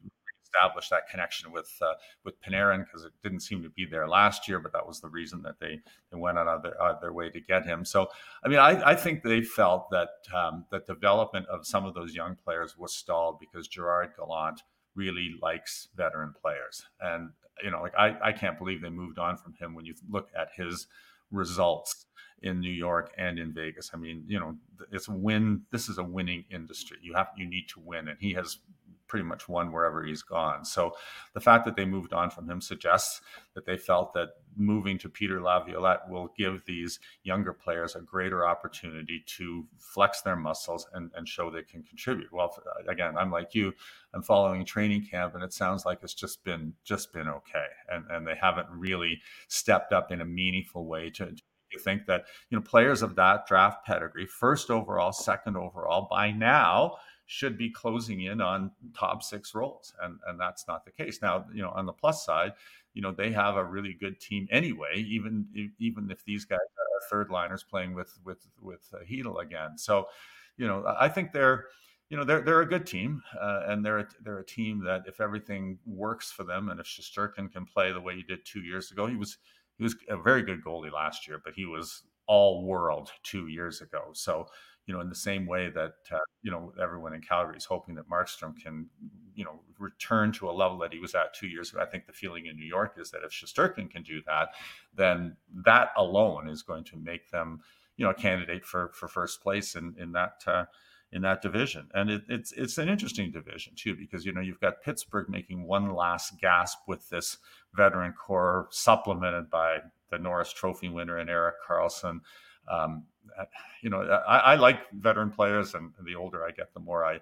establish that connection with uh, with Panarin because it didn't seem to be there last year, but that was the reason that they, they went out of their, out of their way to get him. So, I mean, I, I think they felt that um, that development of some of those young players was stalled because Gerard Gallant really likes veteran players, and you know, like I, I can't believe they moved on from him when you look at his results in New York and in Vegas. I mean, you know, it's win. This is a winning industry. You have you need to win, and he has pretty much won wherever he's gone. So the fact that they moved on from him suggests that they felt that moving to Peter Laviolette will give these younger players a greater opportunity to flex their muscles and, and show they can contribute. Well, uh, again, I'm like you, I'm following training camp and it sounds like it's just been just been okay. And, and they haven't really stepped up in a meaningful way to, to think that you know players of that draft pedigree, first overall, second overall, by now should be closing in on top six roles, and and that's not the case. Now, you know, on the plus side, you know they have a really good team anyway. Even even if these guys are third liners playing with with with uh, Chytil again, so you know I think they're you know they're they're a good team, uh, and they're a, they're a team that if everything works for them, and if Shesterkin can play the way he did two years ago, he was he was a very good goalie last year, but he was all world two years ago. So, you know, in the same way that, uh, you know, everyone in Calgary is hoping that Markstrom can, you know, return to a level that he was at two years ago. I think the feeling in New York is that if Shesterkin can do that, then that alone is going to make them, you know, a candidate for, for first place in, in that, uh, in that division. And it, it's it's an interesting division too because you know you've got Pittsburgh making one last gasp with this veteran core supplemented by the Norris Trophy winner and Erik Karlsson. Um, you know, I, I, like veteran players, and the older I get, the more I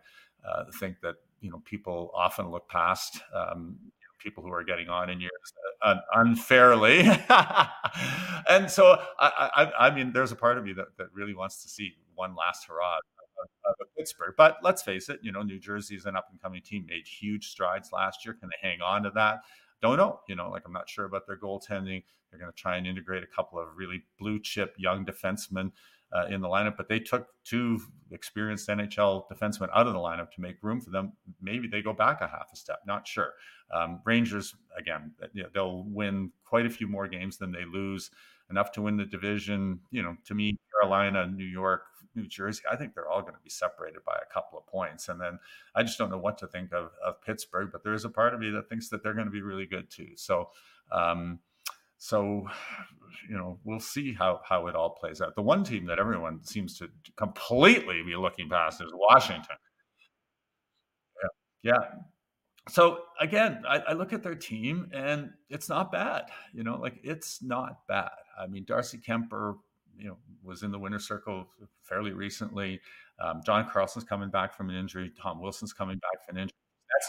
uh, think that you know people often look past um, people who are getting on in years uh, unfairly. and so, I, I, I, mean, there's a part of me that, that really wants to see one last hurrah of, of Pittsburgh. But let's face it, you know, New Jersey is an up and coming team, made huge strides last year. Can they hang on to that? Don't know. You know, like I'm not sure about their goaltending. They're going to try and integrate a couple of really blue chip young defensemen uh, in the lineup, but they took two experienced NHL defensemen out of the lineup to make room for them. Maybe they go back a half a step. Not sure. Um, Rangers again, they'll win quite a few more games than they lose. Enough to win the division. You know, to me, Carolina, New York, New Jersey, I think they're all going to be separated by a couple of points. And then I just don't know what to think of of Pittsburgh, but there is a part of me that thinks that they're going to be really good too. So. Um, so, you know, we'll see how how it all plays out. The one team that everyone seems to completely be looking past is Washington. Yeah, yeah. So again, I, I look at their team and it's not bad. You know, like it's not bad. I mean, Darcy Kuemper, you know, was in the winner's circle fairly recently. Um, John Carlson's coming back from an injury. Tom Wilson's coming back from an injury.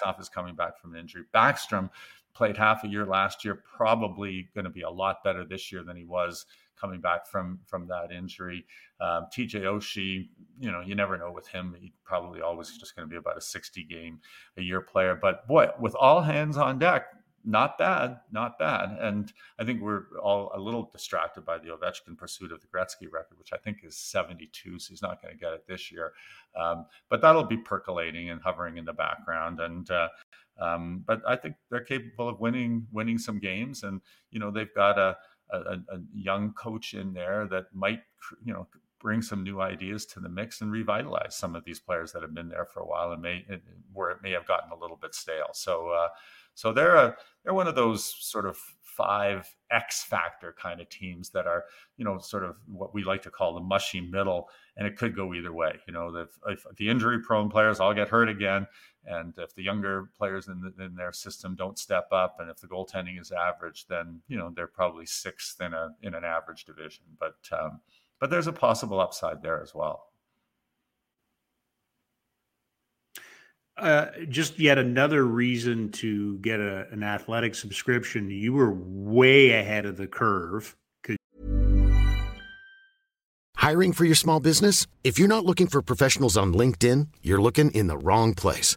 Kuznetsov is coming back from an injury. Backstrom played half a year last year, probably going to be a lot better this year than he was coming back from from that injury. Um, TJ Oshie, you know, you never know with him. He probably always just going to be about a 60 game a year player. But boy, with all hands on deck, not bad, not bad. And I think we're all a little distracted by the Ovechkin pursuit of the Gretzky record, which I think is 72. So he's not going to get it this year. Um, but that'll be percolating and hovering in the background. And uh, um, but I think they're capable of winning winning some games, and you know they've got a, a, a young coach in there that might you know bring some new ideas to the mix and revitalize some of these players that have been there for a while and may where it may have gotten a little bit stale. So uh, so they're a they're one of those sort of five X factor kind of teams that are, you know, sort of what we like to call the mushy middle, and it could go either way. You know, if, if the injury prone players all get hurt again, and if the younger players in, the, in their system don't step up, and if the goaltending is average, then you know they're probably sixth in a in an average division. But um, but there's a possible upside there as well. Uh, just yet another reason to get a, an athletic subscription. You were way ahead of the curve. Hiring for your small business? If you're not looking for professionals on LinkedIn, you're looking in the wrong place.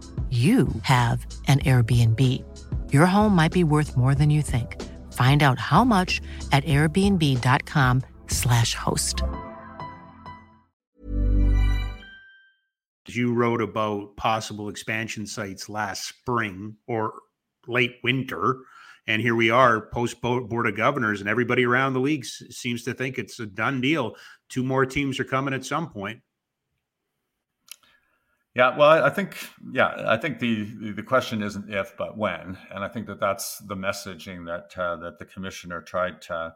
you have an Airbnb. Your home might be worth more than you think. Find out how much at airbnb.com/slash host. you wrote about possible expansion sites last spring or late winter. And here we are post board of governors, and everybody around the league seems to think it's a done deal. Two more teams are coming at some point. Yeah, well, I think yeah, I think the the question isn't if but when, and I think that that's the messaging that uh, that the commissioner tried to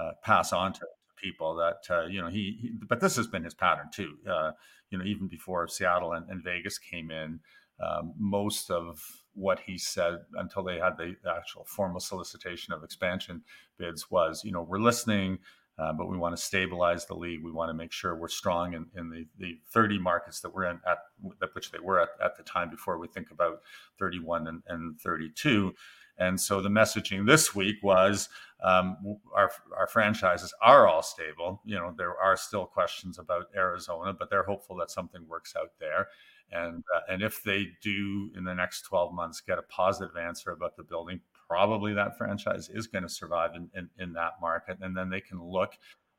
uh, pass on to people. That uh, you know he, he, but this has been his pattern too. Uh, you know, even before Seattle and, and Vegas came in, um, most of what he said until they had the actual formal solicitation of expansion bids was, you know, we're listening. Uh, but we want to stabilize the league. We want to make sure we're strong in, in the, the 30 markets that we're in at, at which they were at, at the time before we think about 31 and, and 32. And so the messaging this week was um, our, our franchises are all stable. You know, there are still questions about Arizona, but they're hopeful that something works out there. And, uh, and if they do in the next 12 months get a positive answer about the building, probably that franchise is going to survive in, in, in, that market. And then they can look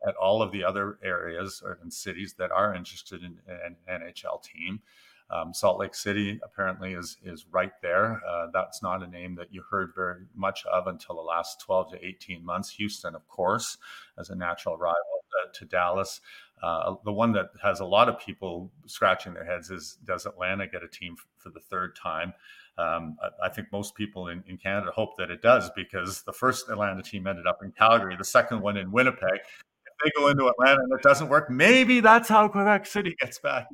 at all of the other areas and cities that are interested in an NHL team. Um, Salt Lake City apparently is is right there. Uh, that's not a name that you heard very much of until the last 12 to 18 months. Houston, of course, as a natural rival to, to Dallas. Uh, the one that has a lot of people scratching their heads is does Atlanta get a team for the third time? Um, I, think most people in, in, Canada hope that it does because the first Atlanta team ended up in Calgary, the second one in Winnipeg. If they go into Atlanta and it doesn't work, maybe that's how Quebec City gets back.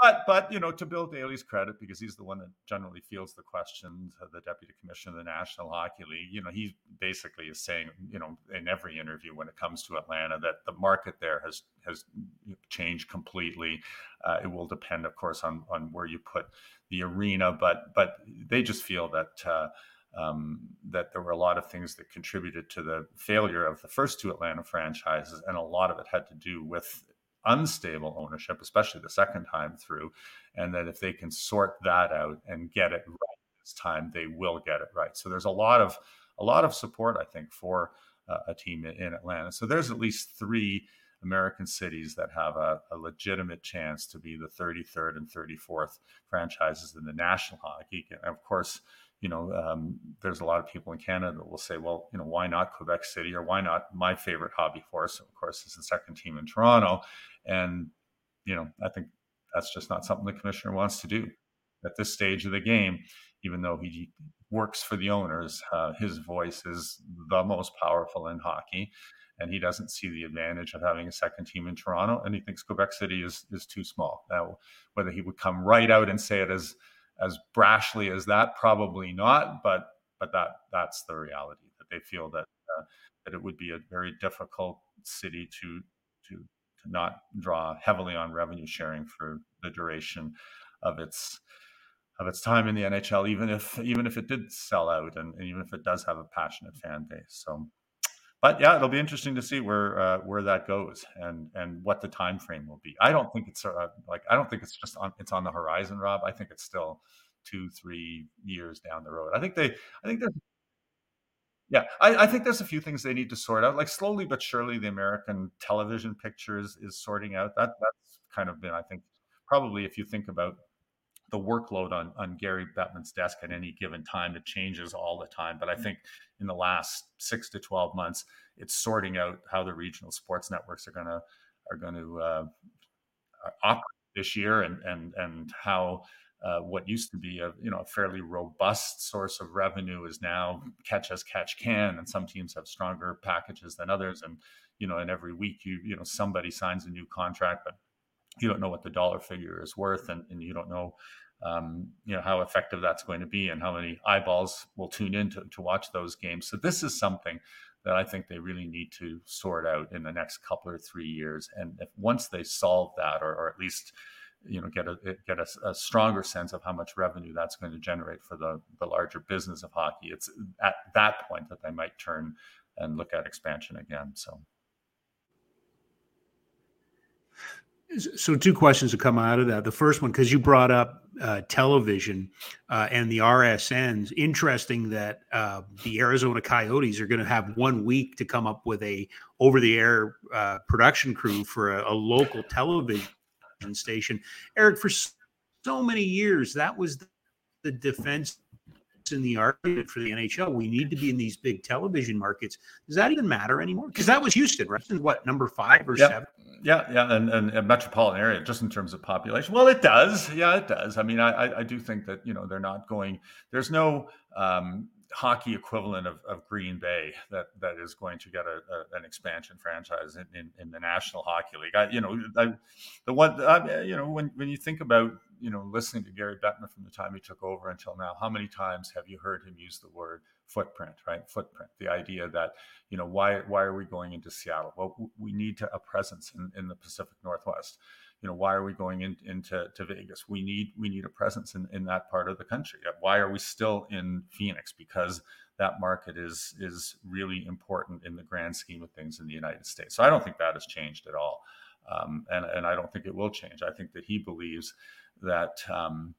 But but you know, to Bill Daly's credit, because he's the one that generally fields the questions, uh, the deputy commissioner of the National Hockey League, you know, he basically is saying, you know, in every interview when it comes to Atlanta, that the market there has has changed completely. Uh, it will depend, of course, on on where you put the arena, but but they just feel that. Uh, um, that there were a lot of things that contributed to the failure of the first two Atlanta franchises, and a lot of it had to do with unstable ownership, especially the second time through, and that if they can sort that out and get it right this time, they will get it right. So there's a lot of a lot of support, I think, for uh, a team in Atlanta. So there's at least three American cities that have a, a, legitimate chance to be the 33rd and 34th franchises in the National Hockey. And of course, you know, um, there's a lot of people in Canada that will say, well, you know, why not Quebec City or why not my favorite hobby horse? Of course, is the second team in Toronto. And, you know, I think that's just not something the commissioner wants to do at this stage of the game, even though he works for the owners. Uh, his voice is the most powerful in hockey. And he doesn't see the advantage of having a second team in Toronto, and he thinks Quebec City is is too small. Now, whether he would come right out and say it as as brashly as that, probably not, but but that that's the reality that they feel that uh, that it would be a very difficult city to to to not draw heavily on revenue sharing for the duration of its of its time in the NHL, even if even if it did sell out and, and even if it does have a passionate fan base. So but yeah, it'll be interesting to see where uh, where that goes and and what the time frame will be. I don't think it's uh, like I don't think it's just on it's on the horizon, Rob. I think it's still two three years down the road. I think they I think there's yeah, I, I, think there's a few things they need to sort out. Like slowly but surely, the American television pictures is sorting out. That that's kind of been, I think, probably if you think about the workload on on Gary Bettman's desk at any given time. It changes all the time. But I mm-hmm. think in the last six to twelve months, it's sorting out how the regional sports networks are gonna are going to uh, operate this year, and and and how. Uh, what used to be a you know a fairly robust source of revenue is now catch as catch can, and some teams have stronger packages than others, and you know and every week you you know somebody signs a new contract, but you don't know what the dollar figure is worth, and, and you don't know, um, you know, how effective that's going to be, and how many eyeballs will tune in to, to watch those games. So this is something that I think they really need to sort out in the next couple or three years. And if once they solve that, or, or at least you know get a get a, a, stronger sense of how much revenue that's going to generate for the the larger business of hockey, it's at that point that they might turn and look at expansion again. So. So, two questions have come out of that. The first one, because you brought up uh, television uh, and the RSNs. Interesting that uh, the Arizona Coyotes are going to have one week to come up with a over-the-air uh, production crew for a, a, local television station. Eric, for so many years, that was the defense in the argument for the NHL. We need to be in these big television markets. Does that even matter anymore? Because that was Houston, right? What number five or yep. seven? Yeah, yeah, and, and a metropolitan area, just in terms of population. Well, it does. Yeah, it does. I mean, I, I do think that you know they're not going. There's no um, hockey equivalent of, of Green Bay that that is going to get a, a an expansion franchise in, in, in, the National Hockey League. I, you know, I, the one I, you know when when you think about you know listening to Gary Bettman from the time he took over until now, how many times have you heard him use the word footprint? Right, footprint. The idea that you know why why are we going into Seattle? Well, we need to, a presence in, in the Pacific Northwest you know why are we going in, into to Vegas? We need we need a presence in, in that part of the country. Why are we still in Phoenix? Because that market is is really important in the grand scheme of things in the United States. So I don't think that has changed at all, um, and and I don't think it will change. I think that he believes that. Um,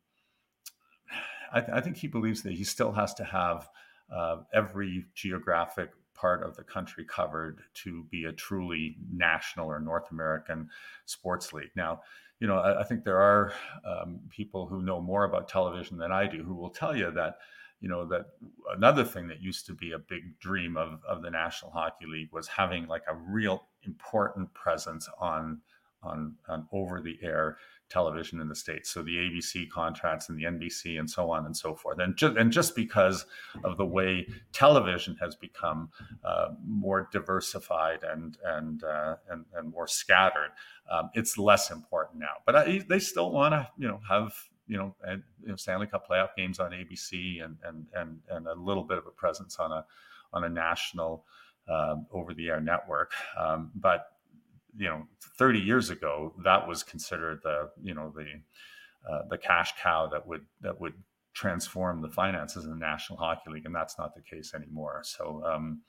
I, th- I, think he believes that he still has to have uh, every geographic part of the country covered to be a truly national or North American sports league. Now, you know, I, I think there are um, people who know more about television than I do who will tell you that, you know, that another thing that used to be a big dream of, of the National Hockey League was having like a real important presence on on, on over the air television in the states. So the abc contracts and the nbc and so on and so forth. And just and just because of the way television has become uh, more diversified and and, uh, and and more scattered um, it's less important now. But I, they still want to you know have you know, and, you know Stanley Cup playoff games on ABC and and and and a little bit of a presence on a on a national um, over the air network. Um, but you know 30 years ago that was considered the you know the uh, the cash cow that would that would transform the finances in the National Hockey League, and that's not the case anymore. So, um,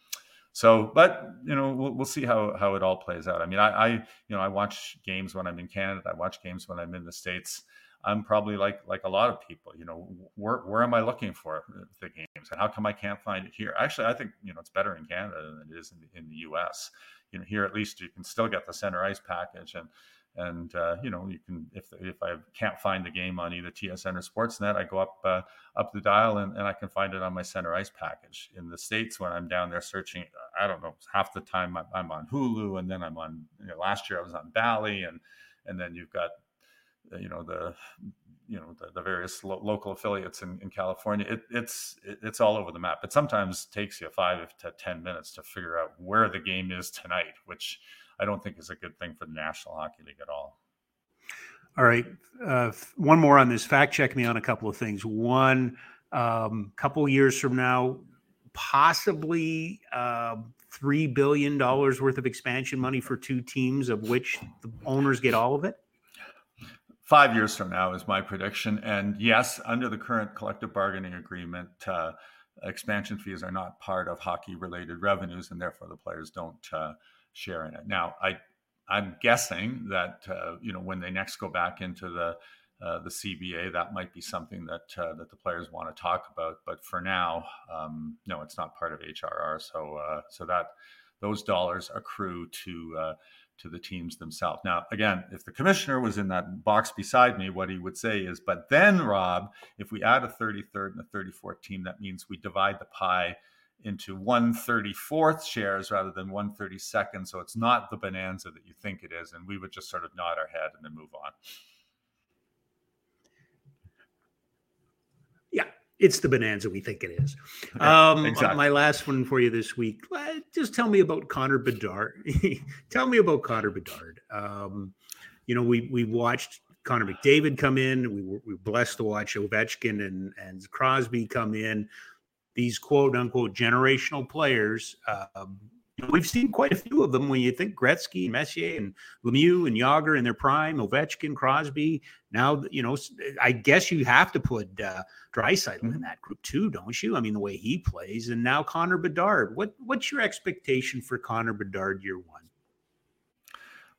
so, but you know, we'll, we'll see how how it all plays out. I mean, I, I, you know, I watch games when I'm in Canada. I watch games when I'm in the states. I'm probably like like a lot of people. You know, where where am I looking for the games, and how come I can't find it here? Actually, I think you know it's better in Canada than it is in the, in the U.S you know here at least you can still get the center ice package and and uh, you know you can if if I can't find the game on either TSN or Sportsnet, I go up uh, up the dial and, and I can find it on my center ice package. In the states, when I'm down there searching, I don't know half the time I'm on Hulu, and then I'm on. You know, last year I was on Bally, and and then you've got you know the you know the, the various lo- local affiliates in, in California. It, it's it, it's all over the map. It sometimes takes you five to ten minutes to figure out where the game is tonight, which I don't think is a good thing for the National Hockey League at all. All right, uh, one more on this. Fact check me on a couple of things. One, um, couple years from now, possibly uh, three billion dollars worth of expansion money for two teams, of which the owners get all of it five years from now is my prediction. And yes, under the current collective bargaining agreement, uh, expansion fees are not part of hockey related revenues, and therefore the players don't uh, share in it. Now, I I'm guessing that uh, you know when they next go back into the uh, the CBA, that might be something that uh, that the players want to talk about. But for now, um, no, it's not part of HRR. So uh, so that those dollars accrue to to the teams themselves. Now, again, if the commissioner was in that box beside me, what he would say is, but then, Rob, if we add a 33rd and a 34th team, that means we divide the pie into 134th shares rather than 132nd. So it's not the bonanza that you think it is. And we would just sort of nod our head and then move on. It's the bonanza we think it is. Um, exactly. My last one for you this week. Just tell me about Connor Bedard. tell me about Connor Bedard. Um, you know, we we watched Connor McDavid come in. We were, we were blessed to watch Ovechkin and and Crosby come in. These quote unquote generational players. Um, We've seen quite a few of them when you think Gretzky, Messier, and Lemieux and Jagr in their prime, Ovechkin, Crosby. Now, you know, I guess you have to put uh, Draisaitl in mm-hmm. that group too, don't you? I mean, the way he plays, and now Connor Bedard. What what's your expectation for Connor Bedard year one?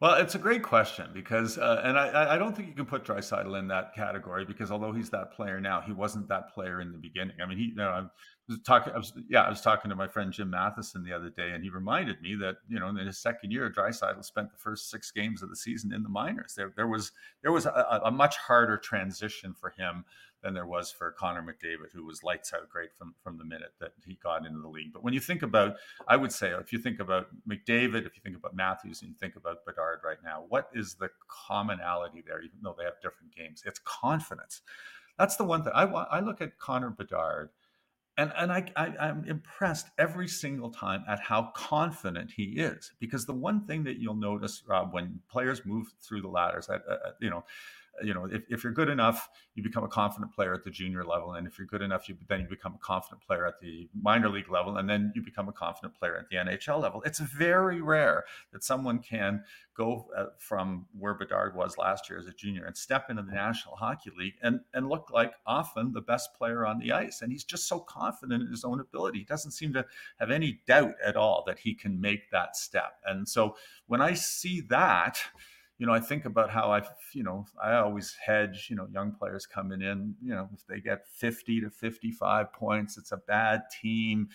Well, it's a great question because, uh, and I, I don't think you can put Draisaitl in that category because although he's that player now, he wasn't that player in the beginning. I mean, he, you know, I was talking, I was, yeah, I was talking to my friend Jim Matheson the other day, and he reminded me that you know in his second year, Draisaitl spent the first six games of the season in the minors. There, there was there was a, a, much harder transition for him than there was for Connor McDavid, who was lights out great from from the minute that he got into the league. But when you think about, I would say, if you think about McDavid, if you think about Matthews, and you think about Bedard right now, what is the commonality there? Even though they have different games, it's confidence. That's the one thing I I look at Connor Bedard and and I, I am impressed every single time at how confident he is because the one thing that you'll notice uh, when players move through the ladders at, you know you know, if, if you're good enough, you become a confident player at the junior level. And if you're good enough, you then you become a confident player at the minor league level. And then you become a confident player at the NHL level. It's very rare that someone can go uh, from where Bedard was last year as a junior and step into the National Hockey League and, and look like often the best player on the ice. And he's just so confident in his own ability. He doesn't seem to have any doubt at all that he can make that step. And so when I see that, you know, I think about how I, you know, I always hedge, you know, young players coming in, you know, if they get 50 to 55 points, it's a bad team.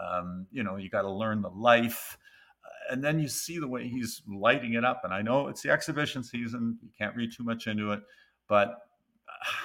Um, you know, you got to learn the life. Uh, and then you see the way he's lighting it up. And I know it's the exhibition season. You can't read too much into it, but uh,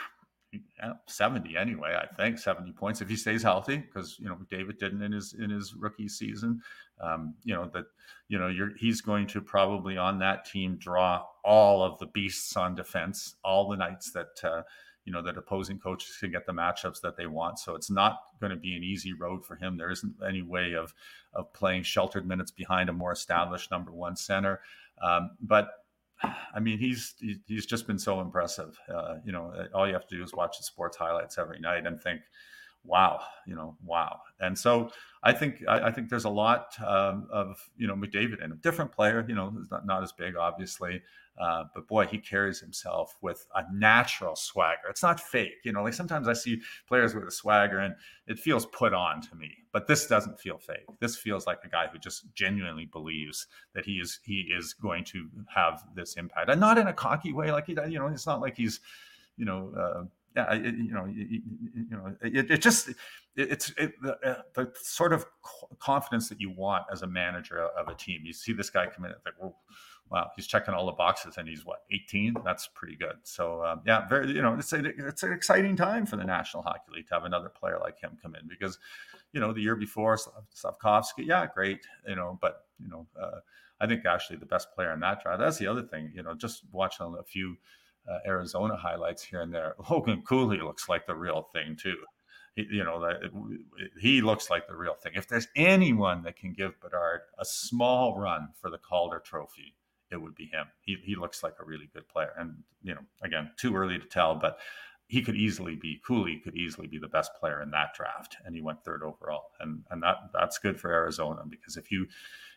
70 anyway, I think 70 points if he stays healthy, because you know David didn't in his in his rookie season. Um, you know that you know you're he's going to probably on that team draw all of the beasts on defense, all the nights that uh, you know that opposing coaches can get the matchups that they want. So it's not going to be an easy road for him. There isn't any way of of playing sheltered minutes behind a more established number one center. Um, but I mean, he's he's just been so impressive. Uh, you know, all you have to do is watch the sports highlights every night and think, "Wow," you know, "Wow." And so I think I, I think there's a lot um, of you know McDavid and a different player. You know, not not as big, obviously, uh, but boy, he carries himself with a natural swagger. It's not fake. You know, like sometimes I see players with a swagger and it feels put on to me, but this doesn't feel fake. This feels like a guy who just genuinely believes that he is he is going to have this impact, and not in a cocky way. Like he, you know, it's not like he's, you know. Uh, yeah, you know, you, you know, it, it just it's it, the, uh, the, sort of confidence that you want as a manager of a team. You see this guy come in, like, well, wow, he's checking all the boxes, and he's what 18. That's pretty good. So um, yeah, very you know, it's a, it's an exciting time for the National Hockey League to have another player like him come in because you know the year before Slafkovsky, yeah, great, you know, but you know, uh, I think actually the best player in that draft. That's the other thing, you know, just watching a few uh, Arizona highlights here and there. Logan Cooley looks like the real thing too. He, you know, that he looks like the real thing. If there's anyone that can give Bedard a small run for the Calder Trophy, it would be him. He, he looks like a really good player. And, you know, again, too early to tell, but he could easily be Cooley could easily be the best player in that draft. And he went third overall. And, and that, that's good for Arizona because if you,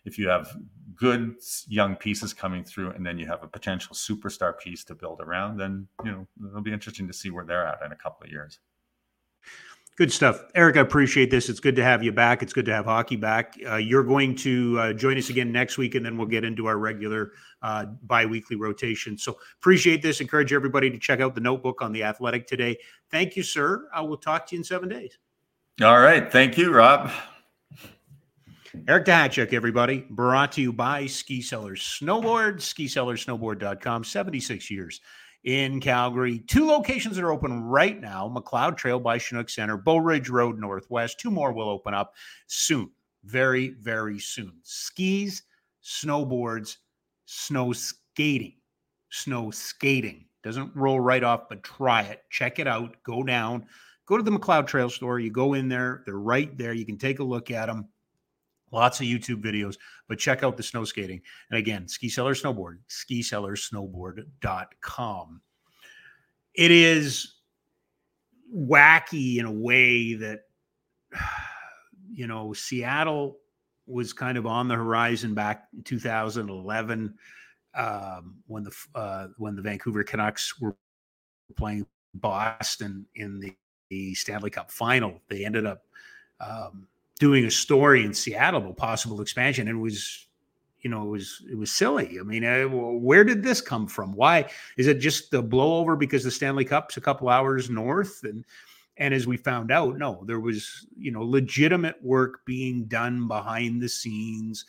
if you have good young pieces coming through and then you have a potential superstar piece to build around, then, you know, it'll be interesting to see where they're at in a couple of years. Good stuff. Eric, I appreciate this. It's good to have you back. It's good to have hockey back. Uh, you're going to uh, join us again next week, and then we'll get into our regular uh, bi weekly rotation. So appreciate this. Encourage everybody to check out the notebook on the athletic today. Thank you, sir. I will talk to you in seven days. All right. Thank you, Rob. Eric Duhatschek, everybody, brought to you by Ski Cellar Snowboard, skicellarsnowboard.com, 76 years in Calgary. Two locations that are open right now Macleod Trail by Chinook Center, Bow Ridge Road Northwest. Two more will open up soon, very, very soon. Skis, snowboards, snow skating. Snow skating. Doesn't roll right off, but try it. Check it out. Go down. Go to the Macleod Trail store. You go in there, they're right there. You can take a look at them lots of YouTube videos, but check out the snow skating. And again, Ski Cellar Snowboard, skicellarsnowboard.com. It is wacky in a way that, you know, Seattle was kind of on the horizon back in 2011 um, when the uh, when the Vancouver Canucks were playing Boston in the, the Stanley Cup final. They ended up um, doing a story in Seattle about possible expansion, and it was, you know, it was it was silly. I mean, where did this come from? Why is it just the blowover because the Stanley Cup's a couple hours north? And And as we found out, no, there was you know legitimate work being done behind the scenes.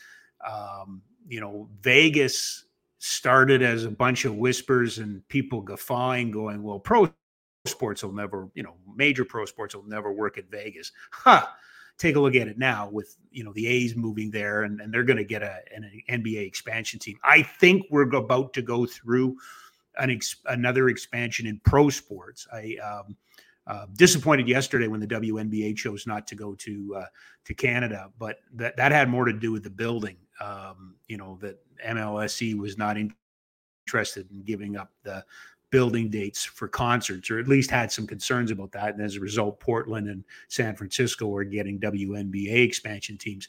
Um, you know, Vegas started as a bunch of whispers and people guffawing, going, "Well, pro sports will never, you know, major pro sports will never work at Vegas." Huh take a look at it now with you know the A's moving there and, and they're going to get a, an NBA expansion team. I think we're about to go through an ex, another expansion in pro sports. I um, uh, disappointed yesterday when the WNBA chose not to go to uh, to Canada, but that that had more to do with the building. Um, you know that MLSE was not interested in giving up the building dates for concerts, or at least had some concerns about that. And as a result, Portland and San Francisco are getting WNBA expansion teams.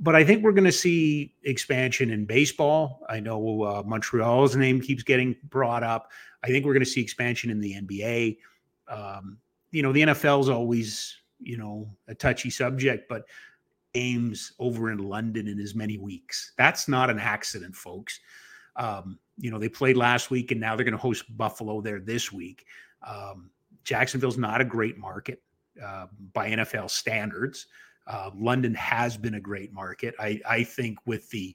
But I think we're going to see expansion in baseball. I know uh, Montreal's name keeps getting brought up. I think we're going to see expansion in the NBA. Um, you know, the NFL is always, you know, a touchy subject, but games over in London in as many weeks. That's not an accident, folks. Um, you know, they played last week and now they're going to host Buffalo there this week. Um, Jacksonville's not a great market uh, by NFL standards. Uh, London has been a great market. I, I think with the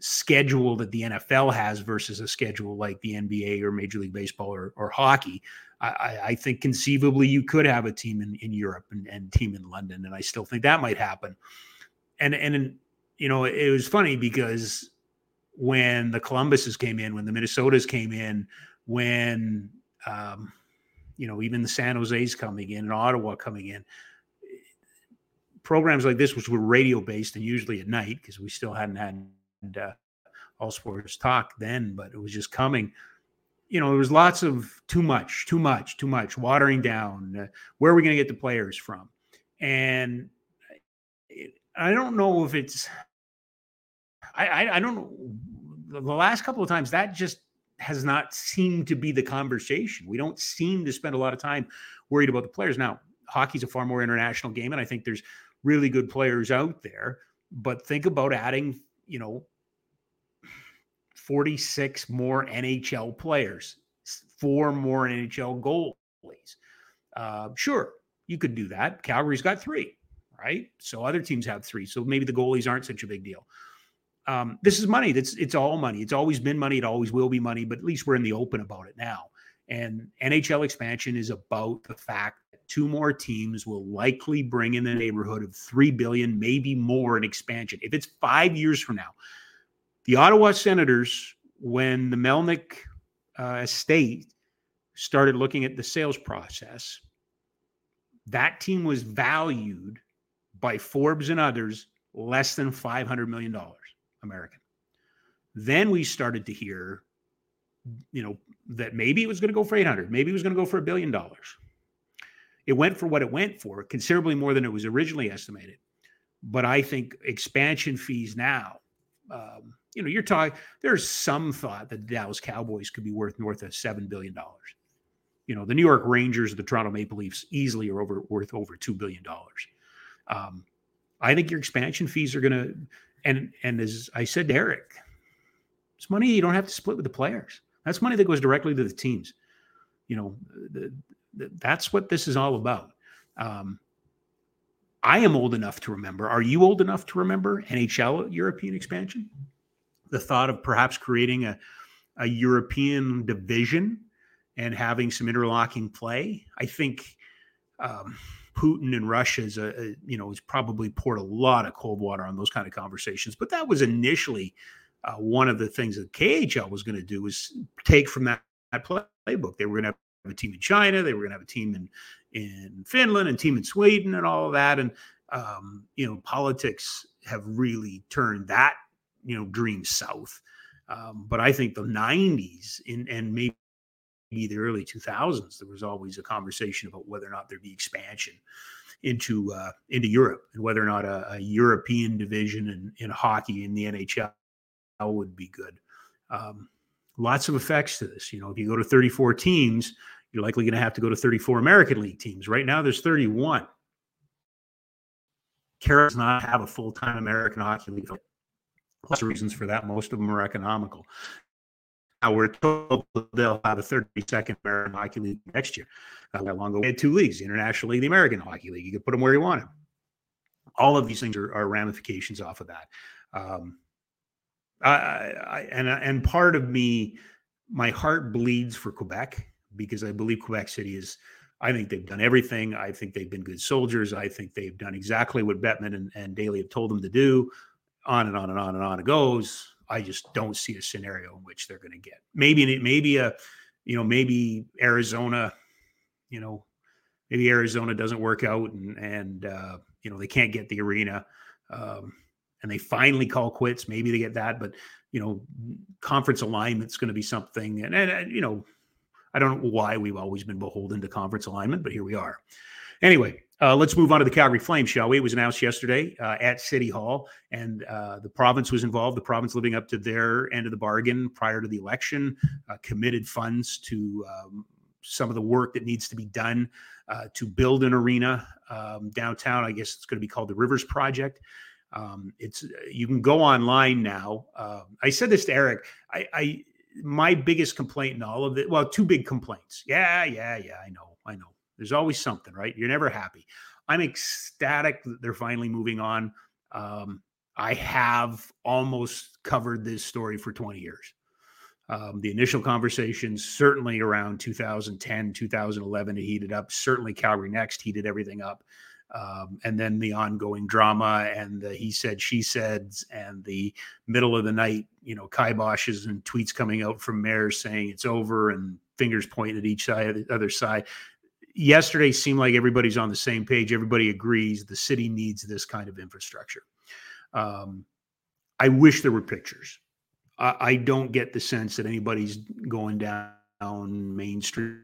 schedule that the NFL has versus a schedule like the NBA or Major League Baseball or, or hockey, I, I, think conceivably you could have a team in, in Europe and, and team in London, and I still think that might happen. And and you know it was funny because when the Columbuses came in, when the Minnesotas came in, when um, you know even the San Jose's coming in and Ottawa coming in. Programs like this, which were radio based and usually at night, because we still hadn't had uh, all sports talk then, but it was just coming. You know, there was lots of too much, too much, too much, watering down. Uh, where are we going to get the players from? And I don't know if it's I, I, I don't. The last couple of times that just has not seemed to be the conversation. We don't seem to spend a lot of time worried about the players. Now, hockey's a far more international game, and I think there's really good players out there. But think about adding, you know, 46 more NHL players, four more NHL goalies. Uh, sure, you could do that. Calgary's got three, right? So other teams have three. So maybe the goalies aren't such a big deal um, this is money. It's all money. It's always been money. It always will be money. But at least we're in the open about it now. And NHL expansion is about the fact that two more teams will likely bring in the neighborhood of three billion, maybe more, in expansion. If it's five years from now, the Ottawa Senators, when the Melnyk uh, estate started looking at the sales process, that team was valued by Forbes and others less than five hundred million dollars. American. Then we started to hear, you know, that maybe it was going to go for 800, maybe it was going to go for a billion dollars. It went for what it went for, considerably more than it was originally estimated. But I think expansion fees now, um, you know, you're talking, there's some thought that the Dallas Cowboys could be worth north of $7 billion. You know, the New York Rangers, the Toronto Maple Leafs easily are over worth over $2 billion. Um, I think your expansion fees are going to and and as I said to Eric, it's money you don't have to split with the players. That's money that goes directly to the teams. You know, the, the, that's what this is all about. Um, I am old enough to remember. Are you old enough to remember NHL European expansion? The thought of perhaps creating a, a European division and having some interlocking play. I think um, Putin and Russia is a, a, you know has probably poured a lot of cold water on those kind of conversations. But that was initially uh, one of the things that KHL was going to do was take from that, that playbook. They were going to have a team in China, they were going to have a team in in Finland, and team in Sweden, and all of that. And um, you know, politics have really turned that you know dream south. Um, but I think the '90s in, and maybe the early 2000s, there was always a conversation about whether or not there'd be expansion into uh, into Europe and whether or not a, a European division in, in hockey in the NHL would be good. Um, lots of effects to this. You know, if you go to 34 teams, you're likely going to have to go to 34 American League teams. Right now, there's 31. Canada does not have a full time American Hockey League. Lots of reasons for that. Most of them are economical. We're told they'll have a 30 second American Hockey League next year. That long ago, we had two leagues, the International League, the American Hockey League. You could put them where you want them. All of these things are, are ramifications off of that. Um, I, I, and and part of me, my heart bleeds for Quebec because I believe Quebec City is. I think they've done everything. I think they've been good soldiers. I think they've done exactly what Bettman and, and Daly have told them to do. On and on and on and on it goes. I just don't see a scenario in which they're going to get. Maybe maybe a, you know, maybe Arizona, you know, maybe Arizona doesn't work out and and uh, you know they can't get the arena, um, and they finally call quits. Maybe they get that, but you know, conference alignment's going to be something. And, and and you know, I don't know why we've always been beholden to conference alignment, but here we are. Anyway, uh, let's move on to the Calgary Flames, shall we? It was announced yesterday uh, at City Hall, and uh, the province was involved. The province living up to their end of the bargain prior to the election, uh, committed funds to um, some of the work that needs to be done uh, to build an arena um, downtown. I guess it's going to be called the Rivers Project. Um, it's you can go online now. Um, I said this to Eric. I, I my biggest complaint in all of it. Well, two big complaints. Yeah, yeah, yeah. I know, I know there's always something, right? You're never happy. I'm ecstatic that they're finally moving on. Um, I have almost covered this story for 20 years. Um, the initial conversations, certainly around 2010, 2011, it heated up. Certainly, Calgary Next heated everything up. Um, and then the ongoing drama and the he said, she said, and the middle of the night, you know, kiboshes and tweets coming out from mayors saying it's over and fingers pointing at each side, the other side yesterday seemed like everybody's on the same page. Everybody agrees the city needs this kind of infrastructure. Um, I wish there were pictures. I, I, don't get the sense that anybody's going down Main Street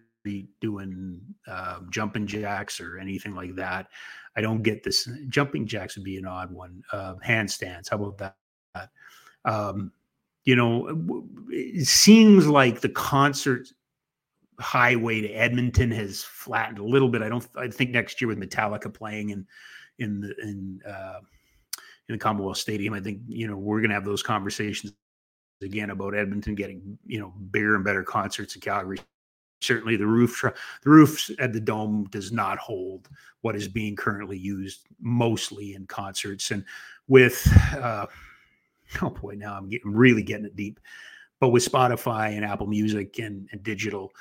doing uh, jumping jacks or anything like that. I don't get this. Jumping jacks would be an odd one. Uh, handstands. How about that? Um, you know, it seems like the concert highway to Edmonton has flattened a little bit. I don't. I think next year with Metallica playing in in the in uh, in the Commonwealth Stadium, I think you know we're going to have those conversations again about Edmonton getting you know bigger and better concerts in Calgary. Certainly, the roof the roofs at the dome does not hold what is being currently used mostly in concerts and with. Uh, oh boy, now I'm getting really getting it deep. But with Spotify and Apple Music and, and digital,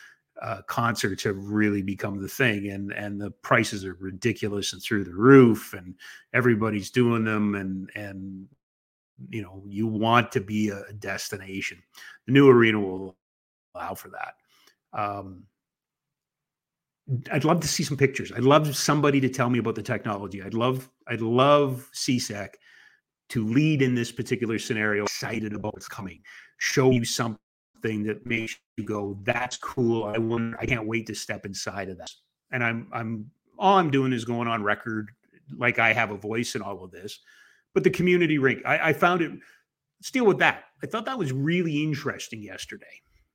uh, concerts have really become the thing and and the prices are ridiculous and through the roof and everybody's doing them and and you know you want to be a destination the new arena will allow for that um, I'd love to see some pictures. I'd love somebody to tell me about the technology. I'd love, I'd love CSEC to lead in this particular scenario. Excited about what's coming. Show you something something that makes you go, "That's cool. I want. I can't wait to step inside of that." And I'm I'm all I'm doing is going on record like I have a voice in all of this. But the community rink, I, I found it. Let's deal with that. I thought that was really interesting yesterday.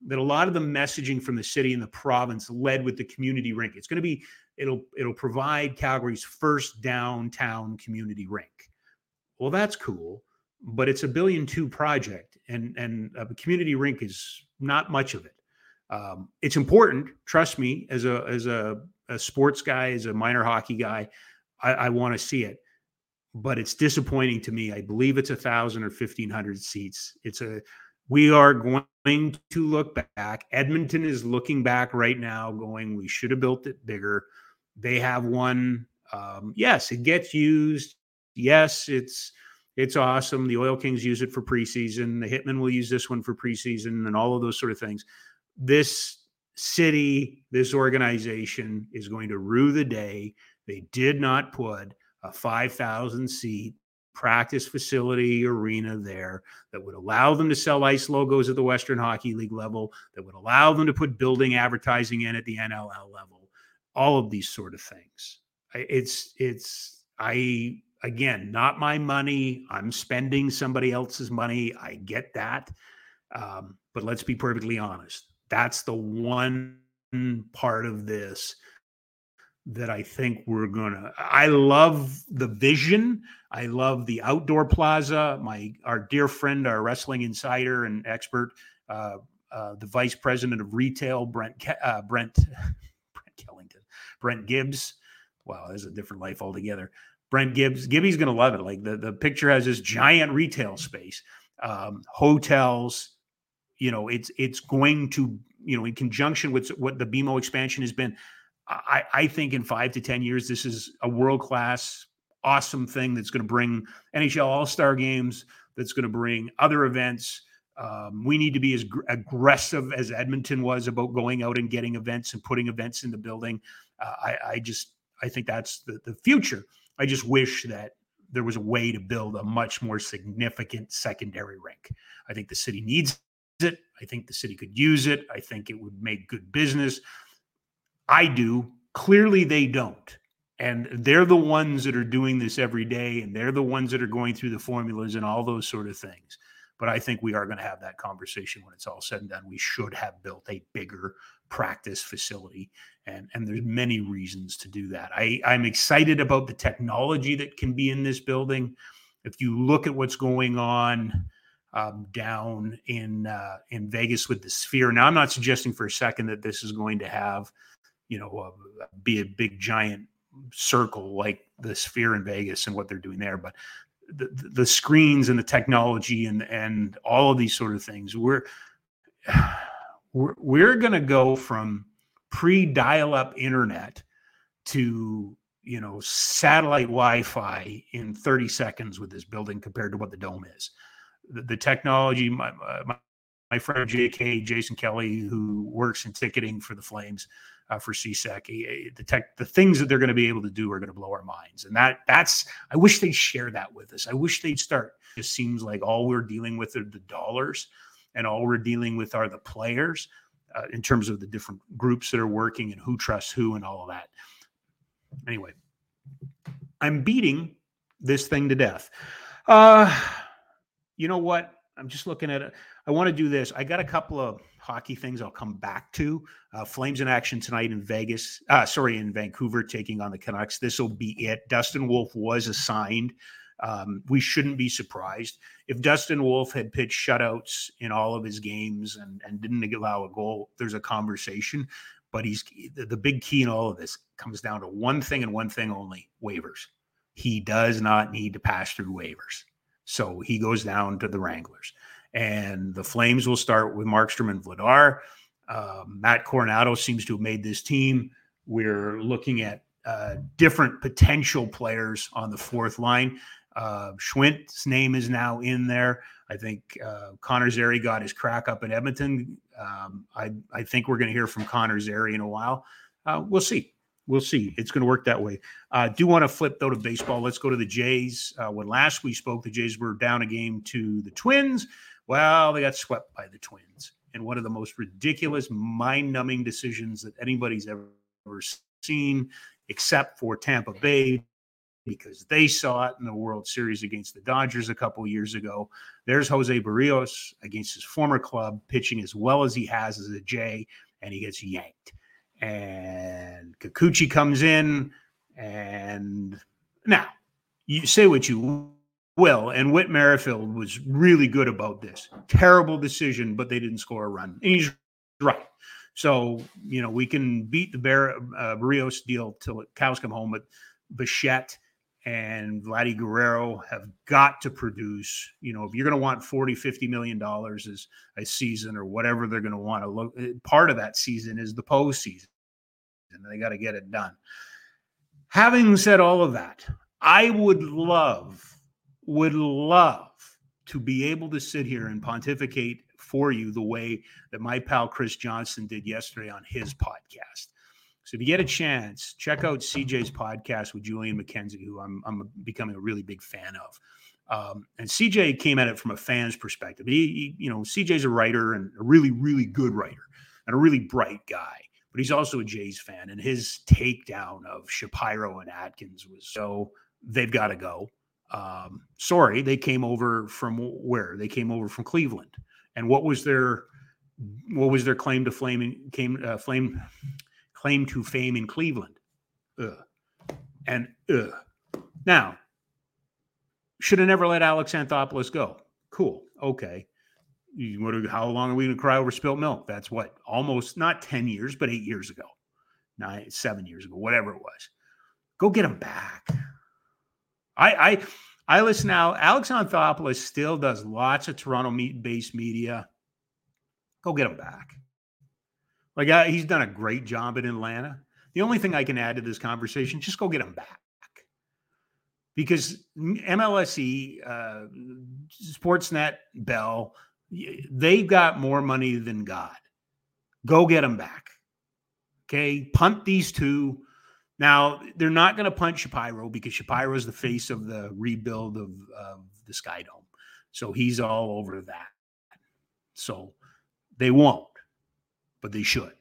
That a lot of the messaging from the city and the province led with the community rink. It's going to be it'll it'll provide Calgary's first downtown community rink. Well, that's cool, but it's a billion two project and and a community rink is not much of it. Um, it's important, trust me, as a as a, a sports guy, as a minor hockey guy, I, I want to see it. But it's disappointing to me. I believe it's a thousand or fifteen hundred seats. It's a we are going to look back. Edmonton is looking back right now, going, we should have built it bigger. They have one. Um, yes, it gets used. Yes, it's it's awesome. The Oil Kings use it for preseason. The Hitmen will use this one for preseason and all of those sort of things. This city, this organization is going to rue the day they did not put a 5,000 seat practice facility arena there that would allow them to sell ice logos at the Western Hockey League level, that would allow them to put building advertising in at the NLL level, all of these sort of things. It's, it's, I again, not my money. I'm spending somebody else's money. I get that. Um, but let's be perfectly honest. That's the one part of this that I think we're gonna. I love the vision. I love the outdoor plaza. My our dear friend, our wrestling insider and expert, uh, uh, the vice president of retail, Brent Ke- uh, Brent Brent Killington, Brent Gibbs. Wow, there's a different life altogether. Brent Gibbs, Gibby's going to love it. Like the, the picture has this giant retail space, um, hotels. You know, it's it's going to you know in conjunction with what the BMO expansion has been. I, I think in five to ten years, this is a world class, awesome thing that's going to bring NHL All Star games. That's going to bring other events. Um, we need to be as gr- aggressive as Edmonton was about going out and getting events and putting events in the building. Uh, I, I just I think that's the, the future. I just wish that there was a way to build a much more significant secondary rink. I think the city needs it. I think the city could use it. I think it would make good business. I do. Clearly, they don't. And they're the ones that are doing this every day, and they're the ones that are going through the formulas and all those sort of things. But I think we are going to have that conversation when it's all said and done. We should have built a bigger practice facility, and and there's many reasons to do that. I I'm excited about the technology that can be in this building. If you look at what's going on um, down in uh, in Vegas with the Sphere, now I'm not suggesting for a second that this is going to have, you know, uh, be a big giant circle like the Sphere in Vegas and what they're doing there, but the, the screens and the technology and and all of these sort of things we're we're, we're going to go from pre dial-up internet to you know satellite wi-fi in 30 seconds with this building compared to what the dome is. The, the technology my, my, my friend jk jason kelly who works in ticketing for the flames uh, for CSEC. The tech, the things that they're going to be able to do are going to blow our minds, and that that's. I wish they'd share that with us. I wish they'd start. It seems like all we're dealing with are the dollars, and all we're dealing with are the players, uh, in terms of the different groups that are working and who trusts who and all of that. Anyway, I'm beating this thing to death. Uh, you know what? I'm just looking at it. I want to do this. I got a couple of hockey things I'll come back to. Uh, Flames in action tonight in Vegas. Uh, sorry, in Vancouver, taking on the Canucks. This will be it. Dustin Wolf was assigned. Um, we shouldn't be surprised if Dustin Wolf had pitched shutouts in all of his games and, and didn't allow a goal. There's a conversation, but he's the, the big key in all of this comes down to one thing and one thing only: waivers. He does not need to pass through waivers, so he goes down to the Wranglers and the Flames will start with Markstrom and Vladar. Uh, Matt Coronato seems to have made this team. We're looking at uh, different potential players on the fourth line. Uh, Schwindt's name is now in there. I think uh, Connor Zary got his crack up in Edmonton. Um, I, I think we're going to hear from Connor Zary in a while. Uh, we'll see. We'll see. It's going to work that way. I uh, do want to flip though to baseball. Let's go to the Jays. Uh, when last we spoke, the Jays were down a game to the Twins. Well, they got swept by the Twins in one of the most ridiculous, mind numbing decisions that anybody's ever seen, except for Tampa Bay, because they saw it in the World Series against the Dodgers a couple years ago. There's Jose Berrios against his former club, pitching as well as he has as a Jay, and he gets yanked. And Kikuchi comes in, and now you say what you will. And Whit Merrifield was really good about this. Terrible decision, but they didn't score a run. And he's right. So, you know, we can beat the Bar- uh, Berrios deal till cows come home, but Bichette and Vladdy Guerrero have got to produce, you know, if you're going to want 40, 50 million dollars as a season or whatever they're going to want to look, eh, part of that season is the postseason. And they got to get it done. Having said all of that, I would love would love to be able to sit here and pontificate for you the way that my pal Chris Johnson did yesterday on his podcast. So if you get a chance, check out CJ's podcast with Julian McKenzie, who I'm, I'm becoming a really big fan of. Um, and CJ came at it from a fan's perspective. He, he, you know, CJ's a writer and a really, really good writer and a really bright guy, but he's also a Jays fan. And his takedown of Shapiro and Atkins was so they've got to go um, sorry, they came over from where? They came over from Cleveland. And what was their what was their claim to flame came uh, flame claim to fame in Cleveland? Ugh. And ugh. now should have never let Alex Anthopoulos go. Cool. Okay. You, what are, how long are we going to cry over spilt milk? That's what almost not 10 years, but eight years ago, nine, seven years ago, whatever it was. Go get them back. I, I, I listen now. Alex Anthopoulos still does lots of Toronto based media. Go get him back. Like I, he's done a great job in Atlanta. The only thing I can add to this conversation, just go get him back. Because MLSE, uh, Sportsnet, Bell, they've got more money than God. Go get them back. Okay. Punt these two. Now, they're not going to punt Shapiro because Shapiro is the face of the rebuild of, of the Sky Dome. So he's all over that. So they won't, but they should.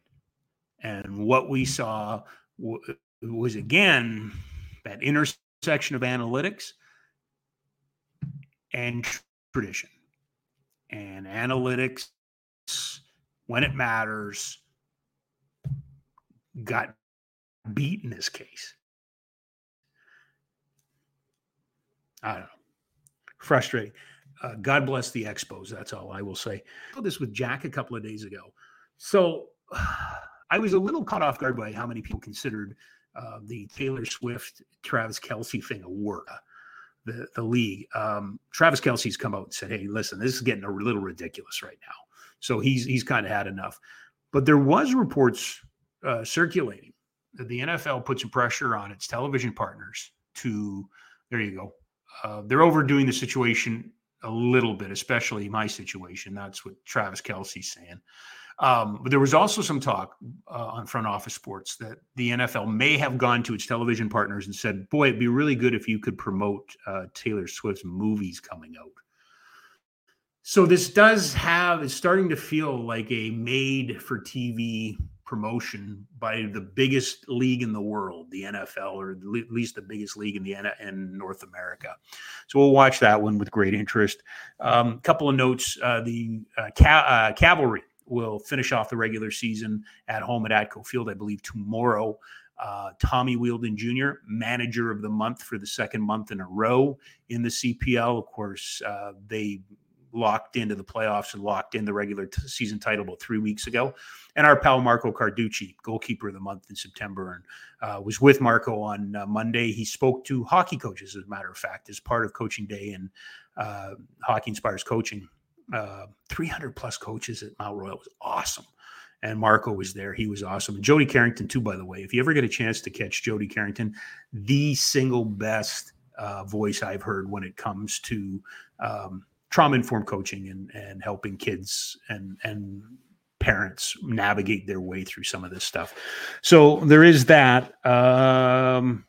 And what we saw w- was again that intersection of analytics and tradition. And analytics, when it matters, got beat in this case. I don't know. Frustrating. Uh, God bless the Expos. That's all I will say. I this with Jack a couple of days ago. So I was a little caught off guard by how many people considered uh, the Taylor Swift Travis Kelce thing a work. Uh, the the league. Um, Travis Kelce's come out and said, "Hey, listen, this is getting a little ridiculous right now." So he's he's kind of had enough. But there was reports uh, circulating the NFL put some pressure on its television partners to. There you go. Uh, they're overdoing the situation a little bit, especially my situation. That's what Travis Kelce's saying. Um, but there was also some talk uh, on front office sports that the NFL may have gone to its television partners and said, "Boy, it'd be really good if you could promote uh, Taylor Swift's movies coming out." So this does have it's starting to feel like a made for TV promotion by the biggest league in the world, the NFL, or at least the biggest league in the in North America. So we'll watch that one with great interest. A um, couple of notes: uh, the uh, ca- uh, Cavalry will finish off the regular season at home at Atco Field, I believe, tomorrow. Uh, Tommy Wheeldon Jr., manager of the month for the second month in a row in the CPL. Of course, uh, they locked into the playoffs and locked in the regular t- season title about three weeks ago. And our pal Marco Carducci, goalkeeper of the month in September, and uh, was with Marco on uh, Monday. He spoke to hockey coaches, as a matter of fact, as part of coaching day and uh, Hockey Inspires coaching uh, 300 plus coaches at Mount Royal. Was awesome. And Marco was there. He was awesome. And Jody Carrington, too, by the way. If you ever get a chance to catch Jody Carrington, the single best uh, voice I've heard when it comes to um, trauma informed coaching and, and helping kids and, and parents navigate their way through some of this stuff. So there is that. Um,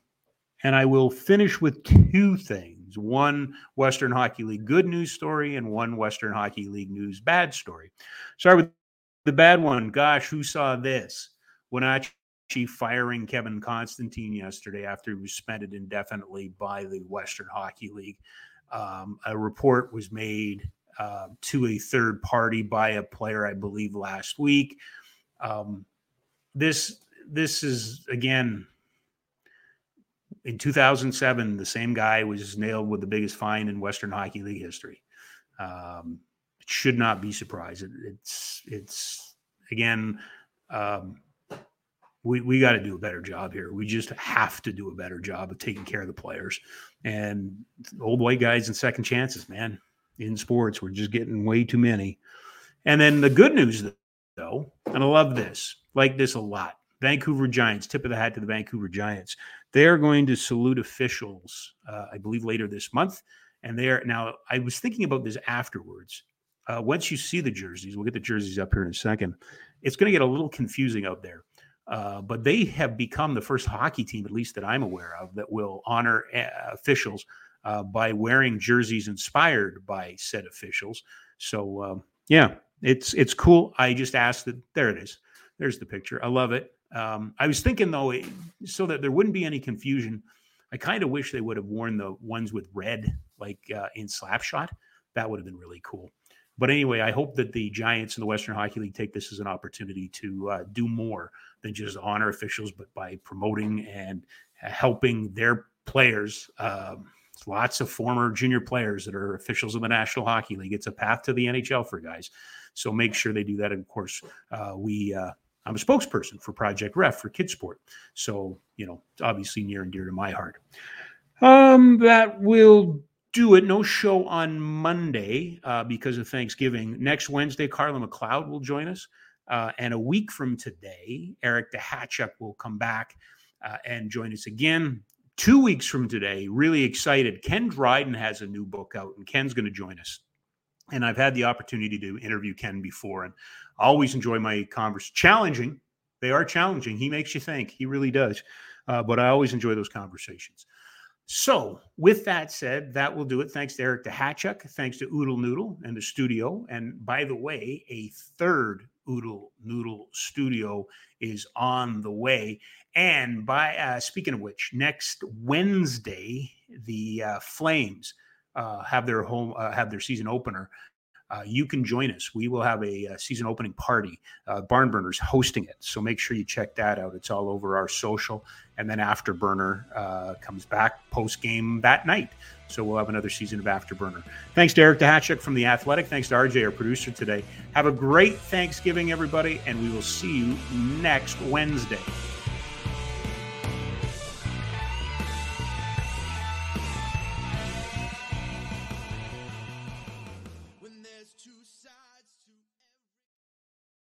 and I will finish with two things one Western Hockey League good news story and one Western Hockey League news bad story. Start with the bad one. Gosh, who saw this? Wenatchee firing Kevin Constantine yesterday after he was suspended indefinitely by the Western Hockey League. Um, a report was made uh, to a third party by a player, I believe, last week. Um, this this is again in 2007, the same guy was nailed with the biggest fine in Western Hockey League history. Um, it should not be surprised. It, it's it's again, um, we we got to do a better job here. We just have to do a better job of taking care of the players and old white guys and second chances, man. In sports, we're just getting way too many. And then the good news, though, and I love this, like this a lot. Vancouver Giants, tip of the hat to the Vancouver Giants. They're going to salute officials, uh, I believe, later this month. And they're now, I was thinking about this afterwards. Uh, once you see the jerseys, we'll get the jerseys up here in a second. It's going to get a little confusing out there. Uh, but they have become the first hockey team, at least that I'm aware of, that will honor uh, officials uh, by wearing jerseys inspired by said officials. So um, yeah, it's it's cool. I just asked that. There it is. There's the picture. I love it. Um, I was thinking though, eh, so that there wouldn't be any confusion, I kind of wish they would have worn the ones with red, like uh, in Slapshot. That would have been really cool. But anyway, I hope that the Giants and the Western Hockey League take this as an opportunity to uh, do more than just honor officials, but by promoting and helping their players um, lots of former junior players that are officials of the National Hockey League. It's a path to the NHL for guys. So make sure they do that. And of course, uh, we uh, I'm a spokesperson for Project Ref for Kids Sport. So, you know, obviously near and dear to my heart. Um, that will do it. No show on Monday uh, because of Thanksgiving. Next Wednesday, Carla McLeod will join us. Uh, and a week from today, Eric Duhatschek will come back uh, and join us again. Two weeks from today, really excited. Ken Dryden has a new book out, and Ken's going to join us. And I've had the opportunity to interview Ken before, and I always enjoy my converse. Challenging, they are challenging. He makes you think. He really does. Uh, but I always enjoy those conversations. So, with that said, that will do it. Thanks to Eric Duhatschek. Thanks to Oodle Noodle and the studio. And by the way, a third Oodle Noodle studio is on the way. And by uh, speaking of which, next Wednesday, the uh, Flames uh, have their home uh, have their season opener uh, you can join us. We will have a, a season opening party. Uh, Barnburners hosting it, so make sure you check that out. It's all over our social. And then Afterburner uh, comes back post game that night. So we'll have another season of Afterburner. Thanks to Eric from The Athletic. Thanks to RJ, our producer today. Have a great Thanksgiving, everybody, and we will see you next Wednesday.